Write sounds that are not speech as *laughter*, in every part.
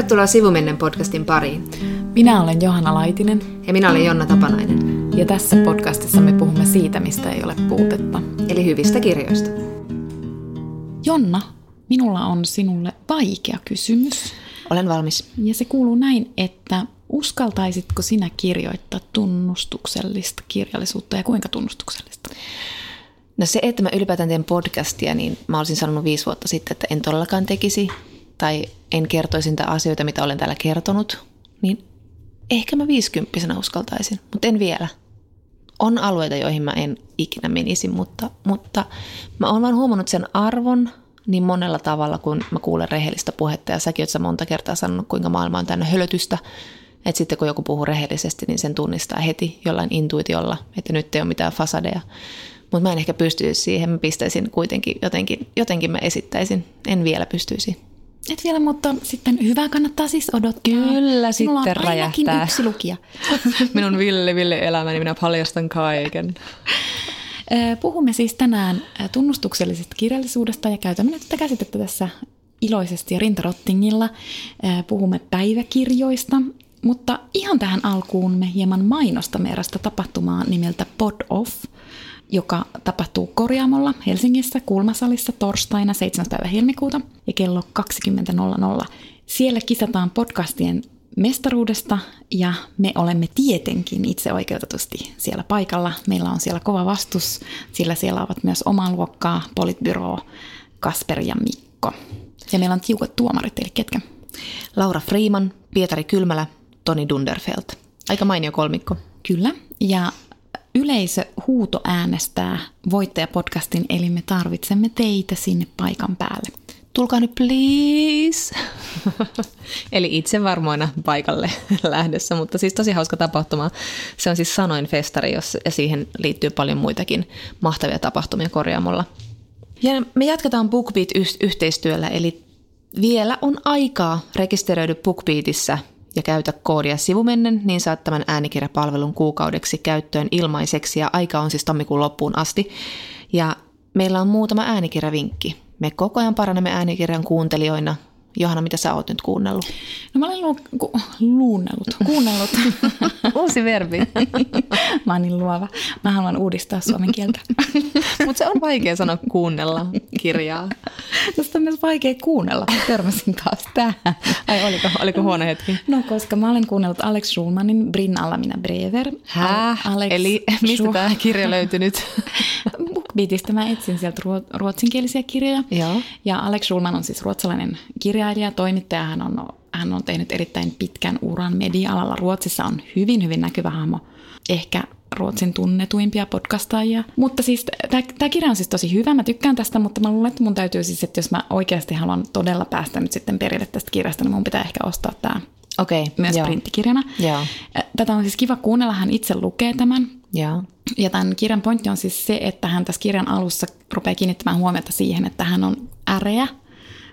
Tervetuloa Sivumennen podcastin pariin. Minä olen Johanna Laitinen. Ja minä olen Jonna Tapanainen. Ja tässä podcastissa me puhumme siitä, mistä ei ole puutetta. Eli hyvistä kirjoista. Jonna, minulla on sinulle vaikea kysymys. Olen valmis. Ja se kuuluu näin, että uskaltaisitko sinä kirjoittaa tunnustuksellista kirjallisuutta ja kuinka tunnustuksellista? No se, että mä ylipäätään teen podcastia, niin mä olisin sanonut viisi vuotta sitten, että en todellakaan tekisi tai en kertoisi niitä asioita, mitä olen täällä kertonut, niin ehkä mä viisikymppisenä uskaltaisin, mutta en vielä. On alueita, joihin mä en ikinä menisi, mutta, mutta mä oon vaan huomannut sen arvon niin monella tavalla, kun mä kuulen rehellistä puhetta. Ja säkin oot monta kertaa sanonut, kuinka maailma on täynnä hölötystä. Että sitten kun joku puhuu rehellisesti, niin sen tunnistaa heti jollain intuitiolla, että nyt ei ole mitään fasadeja. Mutta mä en ehkä pystyisi siihen, mä pistäisin kuitenkin jotenkin, jotenkin mä esittäisin, en vielä pystyisi. Et vielä, mutta sitten hyvää kannattaa siis odottaa. Kyllä, Sinulla sitten on räjähtää. yksi lukija. *laughs* Minun ville ville elämäni, minä paljastan kaiken. Puhumme siis tänään tunnustuksellisesta kirjallisuudesta ja käytämme nyt tätä käsitettä tässä iloisesti ja rintarottingilla. Puhumme päiväkirjoista, mutta ihan tähän alkuun me hieman mainostamme erästä tapahtumaa nimeltä Pod Off – joka tapahtuu Korjaamolla Helsingissä Kulmasalissa torstaina 7. päivä helmikuuta ja kello 20.00. Siellä kisataan podcastien mestaruudesta ja me olemme tietenkin itse oikeutetusti siellä paikalla. Meillä on siellä kova vastus, sillä siellä ovat myös omaa luokkaa, Politbyro, Kasper ja Mikko. Ja meillä on tiukat tuomarit, eli ketkä? Laura Freeman, Pietari Kylmälä, Toni Dunderfeld. Aika mainio kolmikko. Kyllä, ja yleisö huuto äänestää voittajapodcastin, eli me tarvitsemme teitä sinne paikan päälle. Tulkaa nyt please! *laughs* eli itse varmoina paikalle *laughs* lähdössä, mutta siis tosi hauska tapahtuma. Se on siis Sanoin festari, jos, ja siihen liittyy paljon muitakin mahtavia tapahtumia korjaamolla. Ja me jatketaan BookBeat-yhteistyöllä, eli vielä on aikaa rekisteröidy BookBeatissä ja käytä koodia sivumennen, niin saat tämän äänikirjapalvelun kuukaudeksi käyttöön ilmaiseksi ja aika on siis tammikuun loppuun asti. Ja meillä on muutama äänikirjavinkki. Me koko ajan parannemme äänikirjan kuuntelijoina Johanna, mitä sä oot nyt kuunnellut? No mä olen lu- ku- luunnellut, kuunnellut. *laughs* Uusi verbi. *laughs* mä oon niin luova. Mä haluan uudistaa suomen kieltä. *laughs* Mutta se on vaikea sanoa kuunnella kirjaa. Tästä on myös vaikea kuunnella. Törmäsin taas tähän. Ai oliko, oliko huono hetki? No koska mä olen kuunnellut Alex Schulmanin Brin alla minä brever. Häh? Alex Eli mistä Schul- tämä kirja löytyi nyt? BookBeatista mä etsin sieltä ruotsinkielisiä kirjoja. Joo. Ja Alex Schulman on siis ruotsalainen kirjailija, toimittaja. Hän on, hän on tehnyt erittäin pitkän uran media-alalla. Ruotsissa on hyvin, hyvin näkyvä hahmo. Ehkä Ruotsin tunnetuimpia podcastajia. Mutta siis tämä kirja on siis tosi hyvä, mä tykkään tästä, mutta mä luulen, että mun täytyy siis, että jos mä oikeasti haluan todella päästä nyt sitten perille tästä kirjasta, niin mun pitää ehkä ostaa tämä okay, myös joo. printtikirjana. Joo. Tätä on siis kiva kuunnella, hän itse lukee tämän. Joo. Ja tämän kirjan pointti on siis se, että hän tässä kirjan alussa rupeaa kiinnittämään huomiota siihen, että hän on äreä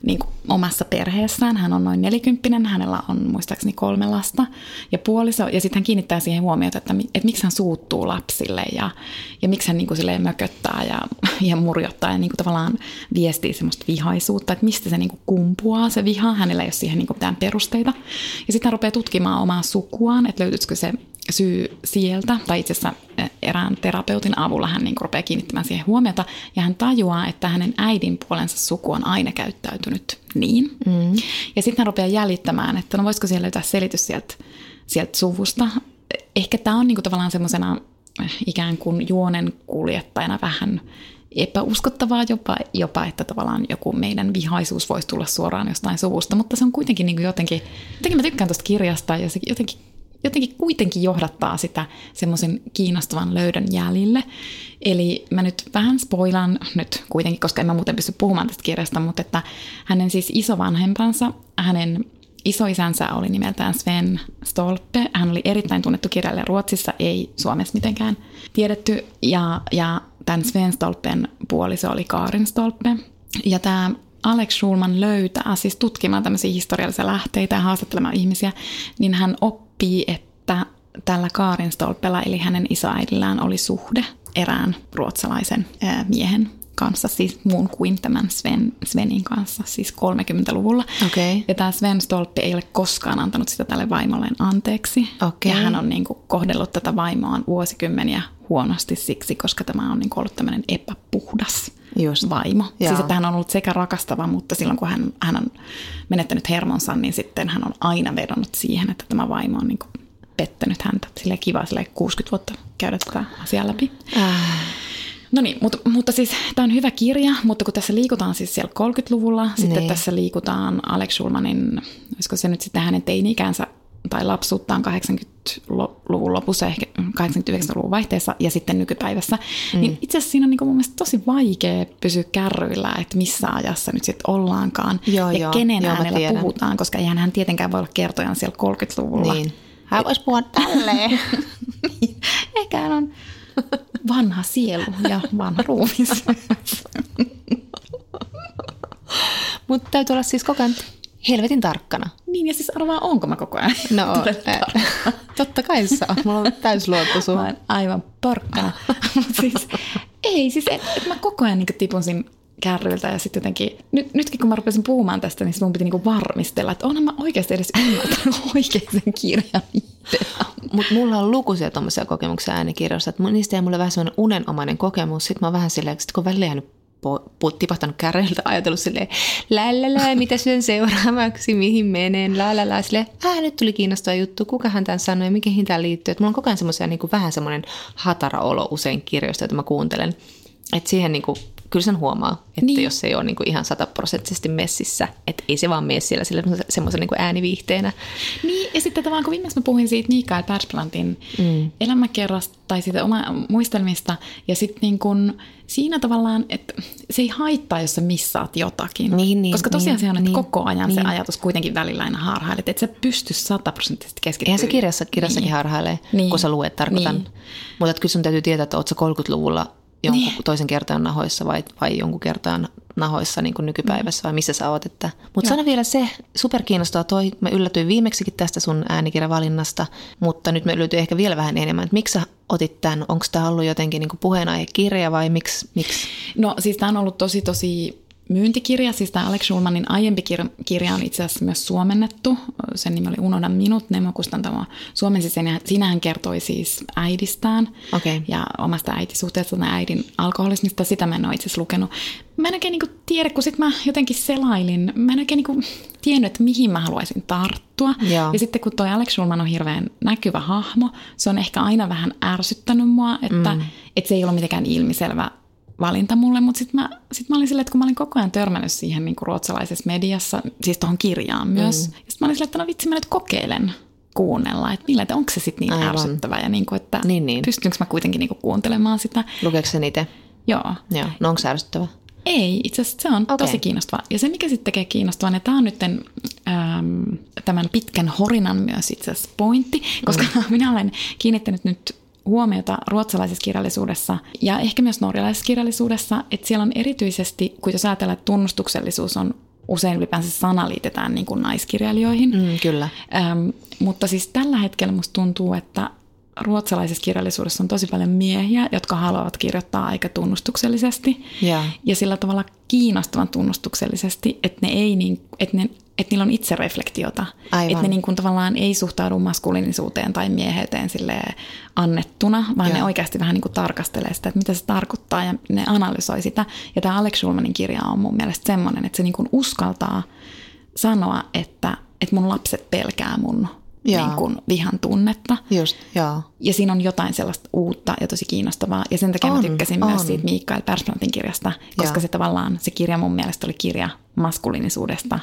niin kuin omassa perheessään. Hän on noin nelikymppinen, hänellä on muistaakseni kolme lasta ja puoliso. Ja sitten hän kiinnittää siihen huomiota, että, että miksi hän suuttuu lapsille ja, ja miksi hän niin kuin mököttää ja, ja murjottaa ja niin kuin tavallaan viestii semmoista vihaisuutta, että mistä se niin kuin kumpuaa se viha. Hänellä ei ole siihen niin kuin mitään perusteita. Ja sitten hän rupeaa tutkimaan omaa sukuaan, että löytyisikö se syy sieltä, tai itse asiassa erään terapeutin avulla hän niin rupeaa kiinnittämään siihen huomiota, ja hän tajuaa, että hänen äidin puolensa suku on aina käyttäytynyt niin. Mm. Ja sitten hän rupeaa jäljittämään, että no voisiko siellä löytää selitys sieltä, sieltä suvusta. Ehkä tämä on niin kuin tavallaan semmoisena eh, ikään kuin juonen kuljettajana vähän epäuskottavaa jopa, jopa, että tavallaan joku meidän vihaisuus voisi tulla suoraan jostain suvusta, mutta se on kuitenkin niin kuin jotenkin, jotenkin mä tykkään tuosta kirjasta ja se jotenkin jotenkin kuitenkin johdattaa sitä semmoisen kiinnostavan löydön jäljille. Eli mä nyt vähän spoilan nyt kuitenkin, koska en mä muuten pysty puhumaan tästä kirjasta, mutta että hänen siis isovanhempansa, hänen isoisänsä oli nimeltään Sven Stolpe. Hän oli erittäin tunnettu kirjailija Ruotsissa, ei Suomessa mitenkään tiedetty. Ja, ja tämän Sven Stolpen puoliso oli Karin Stolpe. Ja tämä Alex Schulman löytää, siis tutkimaan tämmöisiä historiallisia lähteitä ja haastattelemaan ihmisiä, niin hän oppii oppii, että tällä Kaarin Stolpella, eli hänen isoäidillään, oli suhde erään ruotsalaisen miehen kanssa, siis muun kuin tämän Sven, Svenin kanssa, siis 30-luvulla. Okay. Ja tämä Sven Stolppi ei ole koskaan antanut sitä tälle vaimolleen anteeksi. Okay. Ja hän on niin kuin kohdellut tätä vaimoaan vuosikymmeniä huonosti siksi, koska tämä on niin kuin ollut tämmöinen epäpuhdas Just. vaimo. Joo. Siis että hän on ollut sekä rakastava, mutta silloin kun hän, hän on menettänyt hermonsa, niin sitten hän on aina vedonnut siihen, että tämä vaimo on niin kuin pettänyt häntä. Sille kiva sille 60 vuotta käydä tätä asiaa läpi. Äh. No niin, mutta, mutta siis tämä on hyvä kirja, mutta kun tässä liikutaan siis siellä 30-luvulla, sitten Niin. tässä liikutaan Alex Schulmanin, olisiko se nyt sitten hänen teini-ikänsä tai lapsuuttaan 80-luvun lopussa, ehkä 89-luvun vaihteessa ja sitten nykypäivässä, mm. niin itse asiassa siinä on niin mun mielestä tosi vaikea pysyä kärryillä, että missä ajassa nyt sitten ollaankaan Joo, ja joo. kenen Joo, äänellä puhutaan, koska eihän hän tietenkään voi olla kertojan siellä 30-luvulla. Niin. Hän voisi puhua tälleen. *laughs* Ehkä hän on vanha sielu ja vanha ruumis. Mutta täytyy olla siis koko ajan helvetin tarkkana. niin ja siis arvaa, onko mä koko ajan? No, *laughs* äh, totta kai sä oot. Mulla on täys luotto Mä sun. oon aivan porkkana. *laughs* Mut siis, ei, siis et, et mä koko ajan niin tipun siinä kärryiltä ja sitten jotenkin, nyt, nytkin kun mä rupesin puhumaan tästä, niin mun piti niinku varmistella, että onhan mä oikeasti edes ymmärtänyt *laughs* oikein sen kirjan. Mutta mulla on lukuisia tuommoisia kokemuksia äänikirjoissa, että niistä jää mulle vähän semmoinen unenomainen kokemus. Sitten mä oon vähän silleen, että kun välillä jäänyt po- tipahtanut kärreiltä, ajatellut silleen, lälälä, mitä syön seuraavaksi, mihin menen, lälälä, silleen, äh, nyt tuli kiinnostava juttu, kukahan tämän sanoi ja mihin liittyy. Et mulla on koko ajan semmoisia niin vähän semmoinen hatara olo usein kirjoista, joita mä kuuntelen. Että siihen niin kuin, kyllä sen huomaa, että Niin. niin. jos ei ole niin kuin ihan sataprosenttisesti messissä, että ei se vaan mene siellä semmoisen niin kuin ääniviihteenä. Niin, ja sitten tavallaan kun viimeksi mä puhuin siitä Mikael Persbrantin mm. elämäkerrasta tai siitä oma muistelmista, ja sitten niin kun siinä tavallaan, että se ei haittaa, jos sä missaat jotakin. Niin, niin, Koska tosiaan niin, se on, että niin, koko ajan se niin. ajatus kuitenkin välillä aina harhailet, että sä pysty sataprosenttisesti keskittymään. Eihän se kirjassa, kirjassakin niin. harhailee, Niin. niin. kun sä luet, tarkoitan. Niin. Niin. Mutta kyllä sun täytyy tietää, että oot sä 30-luvulla jonkun Niin. toisen kertaan nahoissa vai, vai jonkun kertaan nahoissa niin kuin nykypäivässä vai missä sä oot. Että. Mutta sano vielä se, superkiinnostavaa toi, mä yllätyin viimeksikin tästä sun äänikirjavalinnasta, mutta nyt me yllätyin ehkä vielä vähän enemmän, että miksi sä otit tämän, onko tämä ollut jotenkin niin kuin puheenaihekirja vai miksi? miksi? No siis tämä on ollut tosi tosi myyntikirja, siis tämä Alex Schulmanin aiempi kirja, kirja on itse asiassa myös suomennettu. Sen nimi oli Unohda minut, Nemo Kustantamo suomensi sen. ja Siinä hän kertoi siis äidistään Okei. ja omasta äitisuhteesta tai äidin alkoholismista. Sitä mä en ole itse asiassa lukenut. Mä en oikein niinku tiedä, kun sit mä jotenkin selailin. Mä en oikein niinku tiennyt, että mihin mä haluaisin tarttua. Joo. Ja sitten kun toi Alex Schulman on hirveän näkyvä hahmo, se on ehkä aina vähän ärsyttänyt mua, että, mm. että se ei ollut mitenkään ilmiselvä valinta mulle, mutta sitten mä, sit mä olin silleen, että kun mä olin koko ajan törmännyt siihen niin kuin ruotsalaisessa mediassa, siis tuohon kirjaan myös, mm. ja sitten mä olin silleen, että no vitsi, mä nyt kokeilen kuunnella, että millä, että onko se sitten niin Aivan. ärsyttävä ja niin kuin, että Niin, niin. pystynkö mä kuitenkin niin kuin kuuntelemaan sitä. Lukeeko sen itse? Joo. Joo. No onko se ärsyttävä? Ei, itse asiassa se on okay. Tosi kiinnostavaa. Ja se, mikä sitten tekee kiinnostavan, ja tämä on nyt äm, tämän pitkän horinan myös itse asiassa pointti, koska mm. *laughs* minä olen kiinnittänyt nyt huomiota ruotsalaisessa kirjallisuudessa ja ehkä myös norjalaisessa kirjallisuudessa, että siellä on erityisesti, kun jos ajatellaan, että tunnustuksellisuus on usein ylipäänsä sana liitetään niin kuin naiskirjailijoihin, Mm, kyllä. Ähm, mutta siis tällä hetkellä musta tuntuu, että ruotsalaisessa kirjallisuudessa on tosi paljon miehiä, jotka haluavat kirjoittaa aika tunnustuksellisesti Joo. ja sillä tavalla kiinnostavan tunnustuksellisesti, että ne ei niin, että ne, että niillä on itsereflektiota. Aivan. Että ne niin kuin tavallaan ei suhtaudu maskuliinisuuteen tai mieheyteen silleen annettuna, vaan Joo. ne oikeasti vähän niin kuin tarkastelee sitä, että mitä se tarkoittaa ja ne analysoi sitä. Ja tämä Alex Schulmanin kirja on mun mielestä semmoinen, että se niin kuin uskaltaa sanoa, että, että mun lapset pelkää mun Joo. niin kuin vihan tunnetta. Just. Ja siinä on jotain sellaista uutta ja tosi kiinnostavaa. Ja sen takia on, mä tykkäsin on. myös siitä Mikael Persbrantin kirjasta, koska Joo. se tavallaan, se kirja mun mielestä oli kirja maskuliinisuudesta.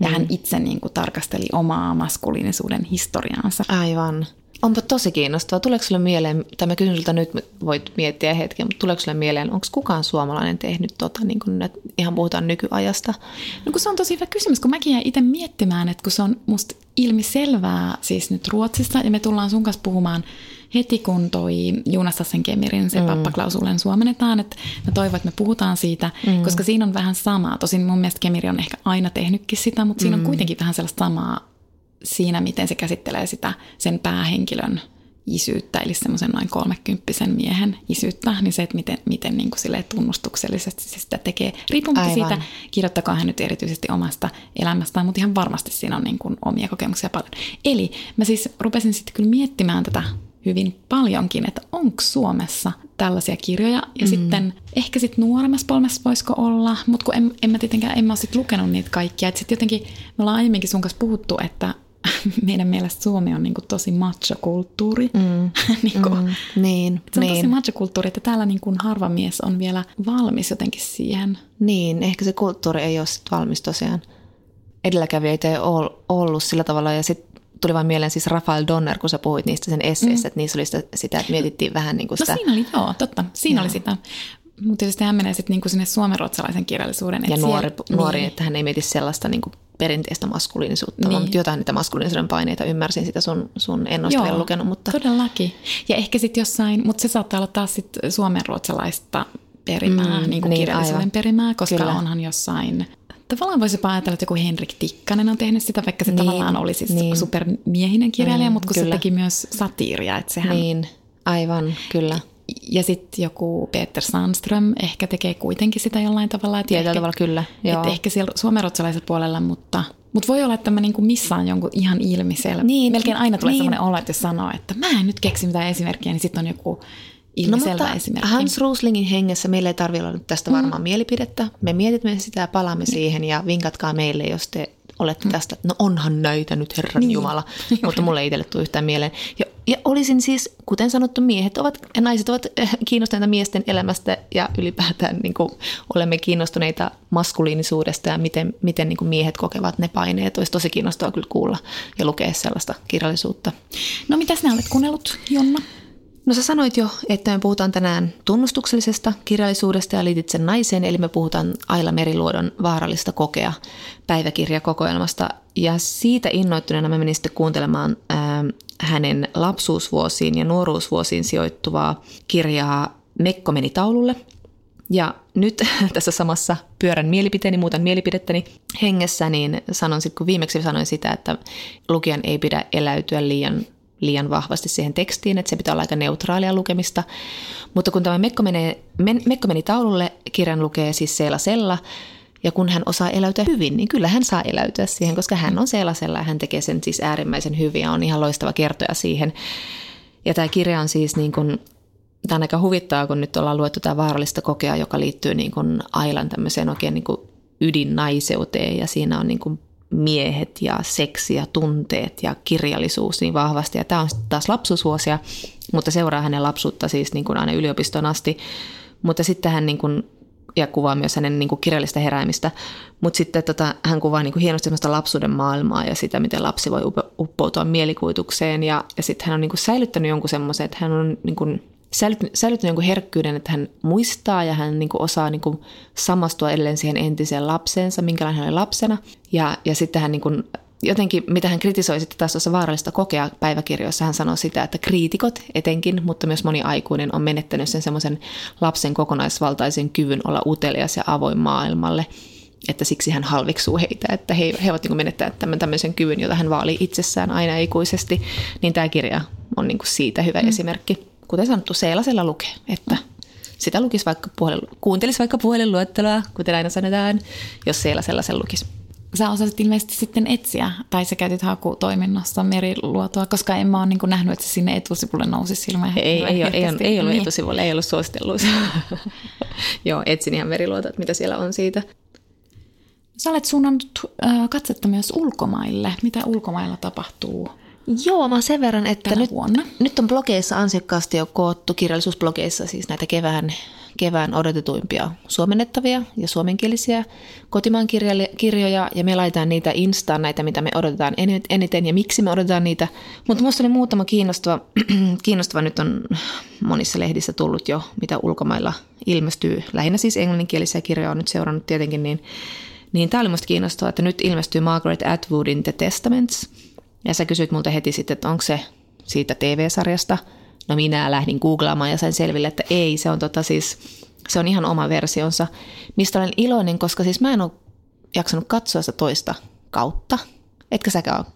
Ja Mm. hän itse niin kuin tarkasteli omaa maskuliinisuuden historiaansa. Aivan. Onpa tosi kiinnostavaa. Tuleeko sulle mieleen, tai mä kysyn sulta nyt, voit miettiä hetken, mutta tuleeko sulle mieleen, onko kukaan suomalainen tehnyt tota, niin kun nyt ihan puhutaan nykyajasta? No kun se on tosi hyvä kysymys, kun mäkin jäin itse miettimään, että kun se on musta ilmiselvää siis nyt Ruotsissa, ja me tullaan sun kanssa puhumaan heti, kun toi Jonas Sassen Kemirin se mm. pappaklausulen suomennetaan, että mä toivon, että me puhutaan siitä, mm. koska siinä on vähän samaa. Tosin mun mielestä Kemiri on ehkä aina tehnytkin sitä, mutta siinä on kuitenkin vähän sellaista samaa siinä, miten se käsittelee sitä sen päähenkilön isyyttä, eli semmoisen noin kolmekymppisen miehen isyyttä, niin se, että miten, miten niin kuin tunnustuksellisesti se sitä tekee, riippumatta Aivan. siitä, kirjoittakaa hän nyt erityisesti omasta elämästään, mutta ihan varmasti siinä on niin kuin omia kokemuksia paljon. Eli mä siis rupesin sitten kyllä miettimään tätä hyvin paljonkin, että onko Suomessa tällaisia kirjoja. Ja mm. sitten ehkä sitten nuoremmassa polmessa voisiko olla, mutta kun en, en mä tietenkään, en mä ole sit lukenut niitä kaikkia. Että sitten jotenkin, me ollaan aiemminkin sun kanssa puhuttu, että *laughs* meidän mielestä Suomi on niin kuin tosi macho-kulttuuri. Mm. *laughs* niin, kuin, mm. niin, se on niin. tosi macho-kulttuuri, että täällä niin kuin harva mies on vielä valmis jotenkin siihen. Niin, ehkä se kulttuuri ei ole valmis tosiaan. Edelläkävijöitä ei ole ollut sillä tavalla ja sitten tuli vain mieleen siis Rafael Donner, kun sä puhuit niistä sen esseistä, mm. että niissä oli sitä, sitä, että mietittiin vähän niin kuin no sitä. No siinä oli, joo, totta. Siinä joo. oli sitä. Mutta tietysti hän menee sitten niinku sinne suomenruotsalaisen kirjallisuuden. Ja nuori, siellä, nuori niin. että hän ei mieti sellaista niinku perinteistä maskuliinisuutta, niin. mutta jotain niitä maskuliinisuuden paineita ymmärsin sitä sun, sun ennosta vielä lukenut. Mutta... todellakin. Ja ehkä sitten jossain, mutta se saattaa olla taas sitten suomenruotsalaista perimää, mm, niin kuin niin, kirjallisuuden aivan. perimää, koska Kyllä. onhan jossain Tavallaan voisi ajatella, että joku Henrik Tikkanen on tehnyt sitä, vaikka se niin, tavallaan oli siis niin. supermiehinen kirjailija, mm, mutta kun kyllä. se teki myös satiiria. Että sehän... Niin, aivan, kyllä. Ja sitten joku Peter Sandström ehkä tekee kuitenkin sitä jollain tavalla. Tietyllä ehkä, tavalla kyllä, joo. Että ehkä siellä suomenruotsalaisella puolella, mutta, mutta voi olla, että mä niinku missaan jonkun ihan ilmiselvä. Niin, Melkein aina tulee niin. sellainen olo, että jos sanoo, että mä en nyt keksi mitään esimerkkiä, niin sitten on joku no, mutta esimerkki. Hans Ruslingin hengessä meillä ei tarvitse olla nyt tästä mm. varmaan mm. mielipidettä. Me mietimme sitä ja palaamme mm. siihen ja vinkatkaa meille, jos te olette mm. tästä, no onhan näitä nyt Herran niin. Jumala, *laughs* mutta mulle ei itselle tule yhtään mieleen. Ja, ja olisin siis, kuten sanottu, miehet ovat, ja naiset ovat eh, kiinnostuneita miesten elämästä ja ylipäätään niin kuin, olemme kiinnostuneita maskuliinisuudesta ja miten, miten niin kuin miehet kokevat ne paineet. Olisi tosi kiinnostavaa kyllä kuulla ja lukea sellaista kirjallisuutta. No mitä sinä olet kuunnellut, Jonna? No sä sanoit jo, että me puhutaan tänään tunnustuksellisesta kirjallisuudesta ja liitit sen naiseen, eli me puhutaan Aila Meriluodon vaarallista kokea päiväkirjakokoelmasta. Ja siitä innoittuneena mä menin sitten kuuntelemaan ää, hänen lapsuusvuosiin ja nuoruusvuosiin sijoittuvaa kirjaa Mekko meni taululle. Ja nyt *laughs* tässä samassa pyörän mielipiteeni, muutan mielipidettäni hengessä, niin sanon sitten, kun viimeksi sanoin sitä, että lukijan ei pidä eläytyä liian liian vahvasti siihen tekstiin, että se pitää olla aika neutraalia lukemista. Mutta kun tämä Mekko, menee, men, Mekko meni taululle, kirjan lukee siis Seela Sella, ja kun hän osaa eläytyä hyvin, niin kyllä hän saa eläytyä siihen, koska hän on Sella ja hän tekee sen siis äärimmäisen hyvin ja on ihan loistava kertoja siihen. Ja tämä kirja on siis niin kuin, tämä on aika huvittaa, kun nyt ollaan luettu tämä vaarallista kokea, joka liittyy niin kuin Ailan tämmöiseen oikein niin kuin ydinnaiseuteen ja siinä on niin kuin miehet ja seksi ja tunteet ja kirjallisuus niin vahvasti. Ja tämä on taas lapsuusvuosia, mutta seuraa hänen lapsuutta siis niin kuin aina yliopistoon asti. Mutta sitten hän niin kuin, ja kuvaa myös hänen niin kuin kirjallista heräämistä. Mutta sitten tota, hän kuvaa niin kuin hienosti lapsuuden maailmaa ja sitä, miten lapsi voi uppoutua mielikuvitukseen. Ja, ja sitten hän on niin kuin säilyttänyt jonkun semmoisen, että hän on niin kuin säilyttänyt jonkun herkkyyden, että hän muistaa ja hän niin kuin osaa niin kuin samastua edelleen siihen entiseen lapseensa, minkälainen hän oli lapsena. Ja, ja sitten hän niin kuin, jotenkin, mitä hän kritisoi sitten taas tuossa vaarallista kokea päiväkirjoissa, hän sanoi sitä, että kriitikot etenkin, mutta myös moni aikuinen on menettänyt sen semmoisen lapsen kokonaisvaltaisen kyvyn olla utelias ja avoin maailmalle että siksi hän halviksuu heitä, että he, he ovat niin menettäneet tämän tämmöisen kyvyn, jota hän vaalii itsessään aina ikuisesti, niin tämä kirja on niin siitä hyvä mm. esimerkki kuten sanottu, Seelasella lukee, että sitä lukisi vaikka puhelin, kuuntelisi vaikka puhelinluetteloa, kuten aina sanotaan, jos Seelasella sen lukisi. Sä osasit ilmeisesti sitten etsiä, tai sä käytit hakutoiminnassa meriluotoa, koska en mä ole niin nähnyt, että se sinne etusivulle nousi silmään. Ei, ei, ei, ei, ei ollut niin. etusivulle, ei ollut suositelluissa. *laughs* Joo, etsin ihan meriluotoa, että mitä siellä on siitä. Sä olet suunnannut katsetta myös ulkomaille. Mitä ulkomailla tapahtuu? Joo, mä sen verran, että nyt, nyt on blogeissa ansiokkaasti jo koottu, kirjallisuusblogeissa siis näitä kevään, kevään odotetuimpia suomennettavia ja suomenkielisiä kotimaan kirjoja, ja me laitetaan niitä instaan, näitä mitä me odotetaan eniten ja miksi me odotetaan niitä. Mutta minusta oli muutama kiinnostava, *clears throat* kiinnostava, nyt on monissa lehdissä tullut jo, mitä ulkomailla ilmestyy, lähinnä siis englanninkielisiä kirjoja on nyt seurannut tietenkin, niin, niin tämä oli minusta kiinnostavaa, että nyt ilmestyy Margaret Atwoodin The Testaments – ja sä kysyit multa heti sitten, että onko se siitä TV-sarjasta. No minä lähdin googlaamaan ja sain selville, että ei, se on, tota siis, se on ihan oma versionsa, mistä olen iloinen, koska siis mä en ole jaksanut katsoa sitä toista kautta. Etkä säkään ole?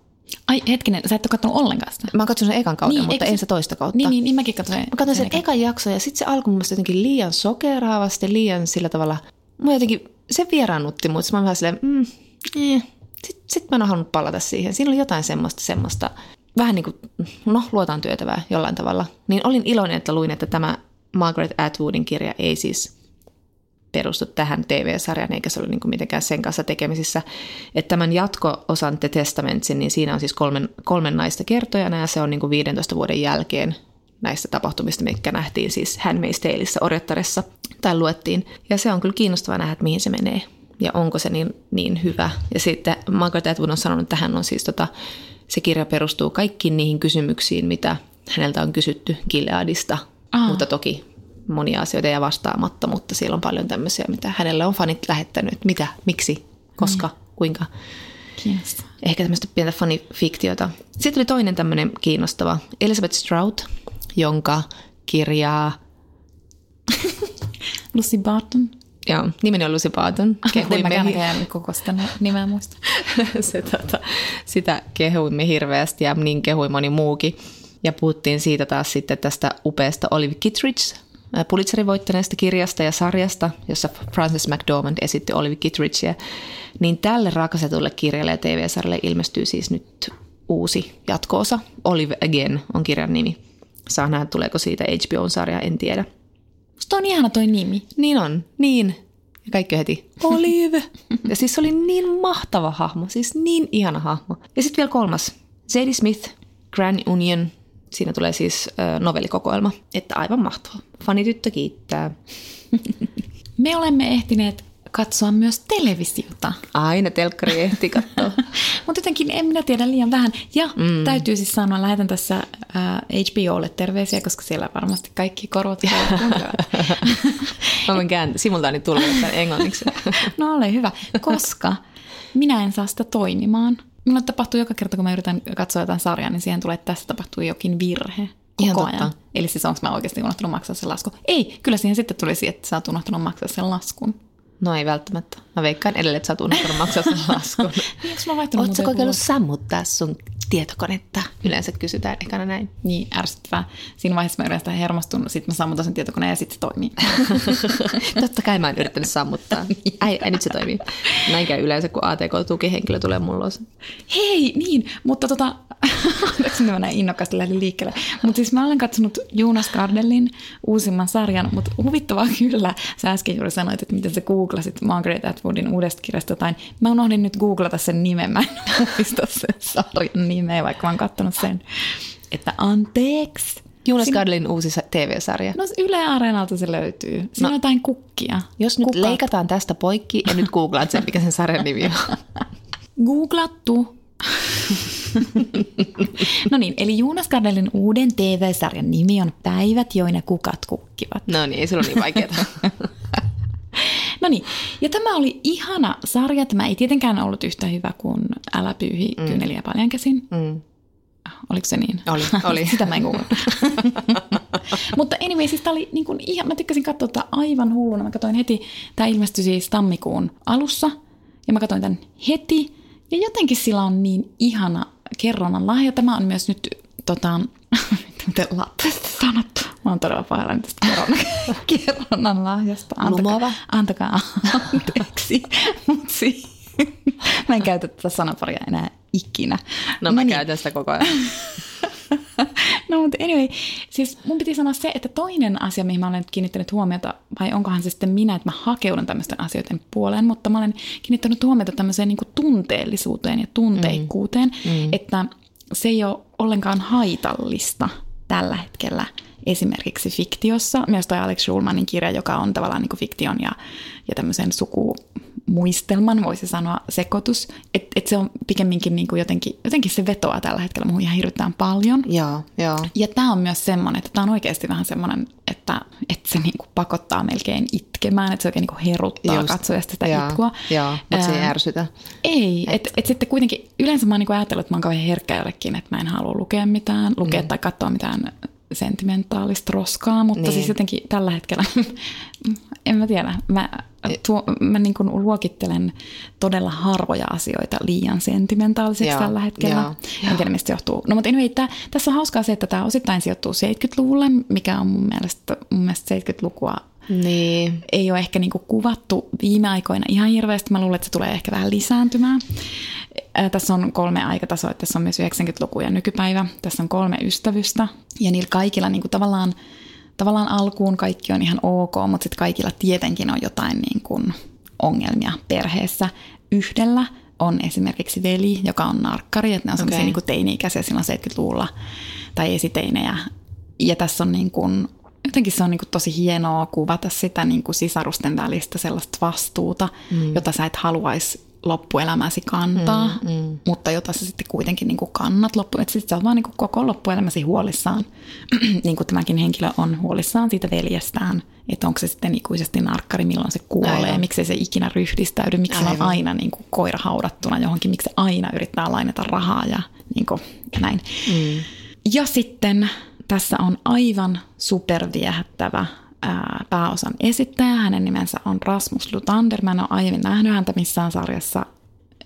Ai hetkinen, sä et ole katsonut ollenkaan sitä. Mä oon katsonut sen ekan kauden, Niin, mutta en se- toista kautta. Niin, niin, niin mäkin katsoin. Mä katsoin sen ekan jakson ja sitten se alkoi mun mielestä jotenkin liian sokeraavasti, liian sillä tavalla, mä jotenkin, se vieraannutti mut, mä oon vähän silleen, mm, eh. Sitten sit mä en halunnut palata siihen. Siinä oli jotain semmoista, semmoista, vähän niin kuin, no luotaan työtävää jollain tavalla. Niin olin iloinen, että luin, että tämä Margaret Atwoodin kirja ei siis perustu tähän TV-sarjaan, eikä se ole niin kuin mitenkään sen kanssa tekemisissä. Että tämän jatko-osan The Testamentsin, niin siinä on siis kolmen, kolmen naista kertojana, ja se on niin kuin 15 vuoden jälkeen näistä tapahtumista, mitkä nähtiin siis Handmaid's Taleissa orjattaressa tai luettiin. Ja se on kyllä kiinnostavaa nähdä, että mihin se menee ja onko se niin, niin hyvä. Ja sitten Margaret Atwood on sanonut, että hän on siis tota, se kirja perustuu kaikkiin niihin kysymyksiin, mitä häneltä on kysytty Gileadista, Aa. mutta toki monia asioita jää vastaamatta, mutta siellä on paljon tämmöisiä, mitä hänelle on fanit lähettänyt, että mitä, miksi, koska, kuinka. Kiinnostavaa. Ehkä tämmöistä pientä fanifiktiota. Sitten tuli toinen tämmöinen kiinnostava, Elizabeth Strout, jonka kirjaa, Lucy Barton. Joo, nimeni on Lucy Barton, En kehuimme, mäkään koko sitä nimeä muista. *laughs* se, tota, sitä kehuimme hirveästi ja niin kehui moni muukin. Ja puhuttiin siitä taas sitten tästä upeasta Olive Kittredge, ää, Pulitzerin voittaneesta kirjasta ja sarjasta, jossa Frances McDormand esitti Olive Kittredgeä. Niin tälle rakastetulle kirjalle ja TV-sarjalle ilmestyy siis nyt uusi jatkoosa. Olive Again on kirjan nimi. Saa nähdä, tuleeko siitä HBO-sarja, en tiedä. Musta on ihana toi nimi. Niin on, niin. Ja kaikki heti, Olive. ja siis se oli niin mahtava hahmo, siis niin ihana hahmo. Ja sitten vielä kolmas, Zadie Smith, Grand Union. Siinä tulee siis ö, novellikokoelma, että aivan mahtava. Fanityttö kiittää. Me olemme ehtineet katsoa myös televisiota. Aina telkkari ehti katsoa. *laughs* Mutta jotenkin en minä tiedä liian vähän. Ja mm. täytyy siis sanoa, lähetän tässä äh, HBOlle terveisiä, koska siellä varmasti kaikki korvat kuuntelevat. *laughs* Mä voin *laughs* kääntää simultaani tämän englanniksi. No ole hyvä, koska minä en saa sitä toimimaan. Minulle tapahtuu joka kerta, kun mä yritän katsoa jotain sarjaa, niin siihen tulee, että tässä tapahtuu jokin virhe. Ihan Koko totta. ajan. Eli siis onko mä oikeasti unohtanut maksaa sen laskun? Ei, kyllä siihen sitten tulisi, että sä oot unohtanut maksaa sen laskun. No ei välttämättä. Mä veikkaan edelleen, että sä oot unohtanut maksaa sen laskun. Niin, onko mä vaihtanut Oletko kokeillut sammuttaa sun tietokonetta? Yleensä kysytään ekana näin. Niin, ärsyttävää. Siinä vaiheessa mä yleensä hermostun, sitten mä sammutan sen tietokoneen ja sitten se toimii. *laughs* Totta kai mä oon yrittänyt sammuttaa. *laughs* Ai, ai nyt se toimii. Näin käy yleensä, kun ATK-tukihenkilö tulee mulla ulos. Hei, niin, mutta tota, *laughs* anteeksi mä näin innokkaasti lähdin liikkeelle. Mutta siis mä olen katsonut Jonas Gardellin uusimman sarjan, mutta huvittavaa kyllä, sä äsken juuri sanoit, että miten sä googlasit Margaret Atwoodin uudesta kirjasta jotain. Mä unohdin nyt googlata sen nimen, mä en muista sen sarjan nimeä, vaikka mä oon katsonut sen. Että anteeksi. Jonas Siinä- Gardellin uusi sa- TV-sarja. No Yle Areenalta se löytyy. Siinä no, on jotain kukkia. Jos nyt Kukat. leikataan tästä poikki ja nyt googlaat sen, mikä sen sarjan nimi on. *laughs* Googlattu. *laughs* no niin, eli Jonas Gardellin uuden TV-sarjan nimi on Päivät, joina kukat kukkivat. No niin, ei se ole niin vaikeaa. *laughs* No niin, ja tämä oli ihana sarja. Tämä ei tietenkään ollut yhtä hyvä kuin Älä pyyhi mm. kyyneliä paljon käsin. Mm. Oliko se niin? Oli, *laughs* oli. Sitä mä en. *laughs* Mutta anyway, siis tää oli niin kuin ihan, mä tykkäsin katsoa tätä aivan hulluna. Mä katsoin heti, tämä ilmestyi siis tammikuun alussa, ja mä katsoin tämän heti. Ja jotenkin sillä on niin ihana kerronnan lahja. Tämä on myös nyt, tota, *laughs* miten lapsesta sanottu. Mä oon todella pahoillani tästä kerronnan *laughs* lahjasta. Lumoava? Antakaa anteeksi. *laughs* Mut si- mä en käytä tätä sanaparia enää ikinä. No mä niin. käytän sitä koko ajan. *laughs* No mutta anyway, siis mun piti sanoa se, että toinen asia, mihin mä olen nyt kiinnittänyt huomiota, vai onkohan se sitten minä, että mä hakeudun tämmöisten asioiden puoleen, mutta mä olen kiinnittänyt huomiota tämmöiseen niin kuin tunteellisuuteen ja tunteikkuuteen, mm. Mm. että se ei ole ollenkaan haitallista tällä hetkellä esimerkiksi fiktiossa. Myös toi Alex Schulmanin kirja, joka on tavallaan niin kuin fiktion ja, ja tämmöisen sukumuistelman, voisi sanoa, sekoitus. Että et se on pikemminkin niin kuin jotenkin, jotenkin se vetoaa tällä hetkellä muuhun ihan hirveän paljon. Joo, joo. Ja tämä on myös semmoinen, että tämä on oikeasti vähän semmoinen, että, että se niinku pakottaa melkein itkemään, että se oikein niinku heruttaa Just. katsojasta sitä Joo, itkua. Joo, mutta se ei ärsytä. Ei, että et sitten kuitenkin, yleensä mä oon niinku ajatellut, että mä oon kauhean herkkä jollekin, että mä en halua lukea mitään, lukea mm. tai katsoa mitään sentimentaalista roskaa, mutta niin. siis jotenkin tällä hetkellä, *laughs* en mä tiedä, mä, tuo, mä niin kuin luokittelen todella harvoja asioita liian sentimentaaliseksi Joo, tällä hetkellä. Jo, en tiedä, mistä johtuu. No mutta anyway, tää, tässä on hauskaa se, että tämä osittain sijoittuu 70-luvulle, mikä on mun mielestä, mun mielestä 70-lukua niin. ei ole ehkä niinku kuvattu viime aikoina ihan hirveästi. Mä luulen, että se tulee ehkä vähän lisääntymään. Tässä on kolme aikatasoa, tässä on myös 90-luku ja nykypäivä. Tässä on kolme ystävystä ja niillä kaikilla niinku tavallaan, tavallaan alkuun kaikki on ihan ok, mutta sitten kaikilla tietenkin on jotain niinku ongelmia perheessä. Yhdellä on esimerkiksi veli, joka on narkkari, että ne on okay. niinku teini-ikäisiä silloin 70-luvulla tai esiteinejä. Ja tässä on niin kuin jotenkin se on niin kuin tosi hienoa kuvata sitä niin kuin sisarusten välistä sellaista vastuuta, mm. jota sä et haluaisi loppuelämäsi kantaa, mm, mm. mutta jota sä sitten kuitenkin niin kuin kannat loppuun. Että sitten sä oot vaan niin kuin koko loppuelämäsi huolissaan, *clears throat* niin kuin tämäkin henkilö on huolissaan siitä veljestään, että onko se sitten ikuisesti narkkari, milloin se kuolee, Aivan. miksi se ikinä ryhdistäydy, miksi se on aina niin kuin koira haudattuna johonkin, miksi se aina yrittää lainata rahaa ja, niin kuin, ja näin. Mm. Ja sitten tässä on aivan superviehättävä ää, pääosan esittäjä. Hänen nimensä on Rasmus Lutander. Mä en ole aiemmin nähnyt häntä missään sarjassa.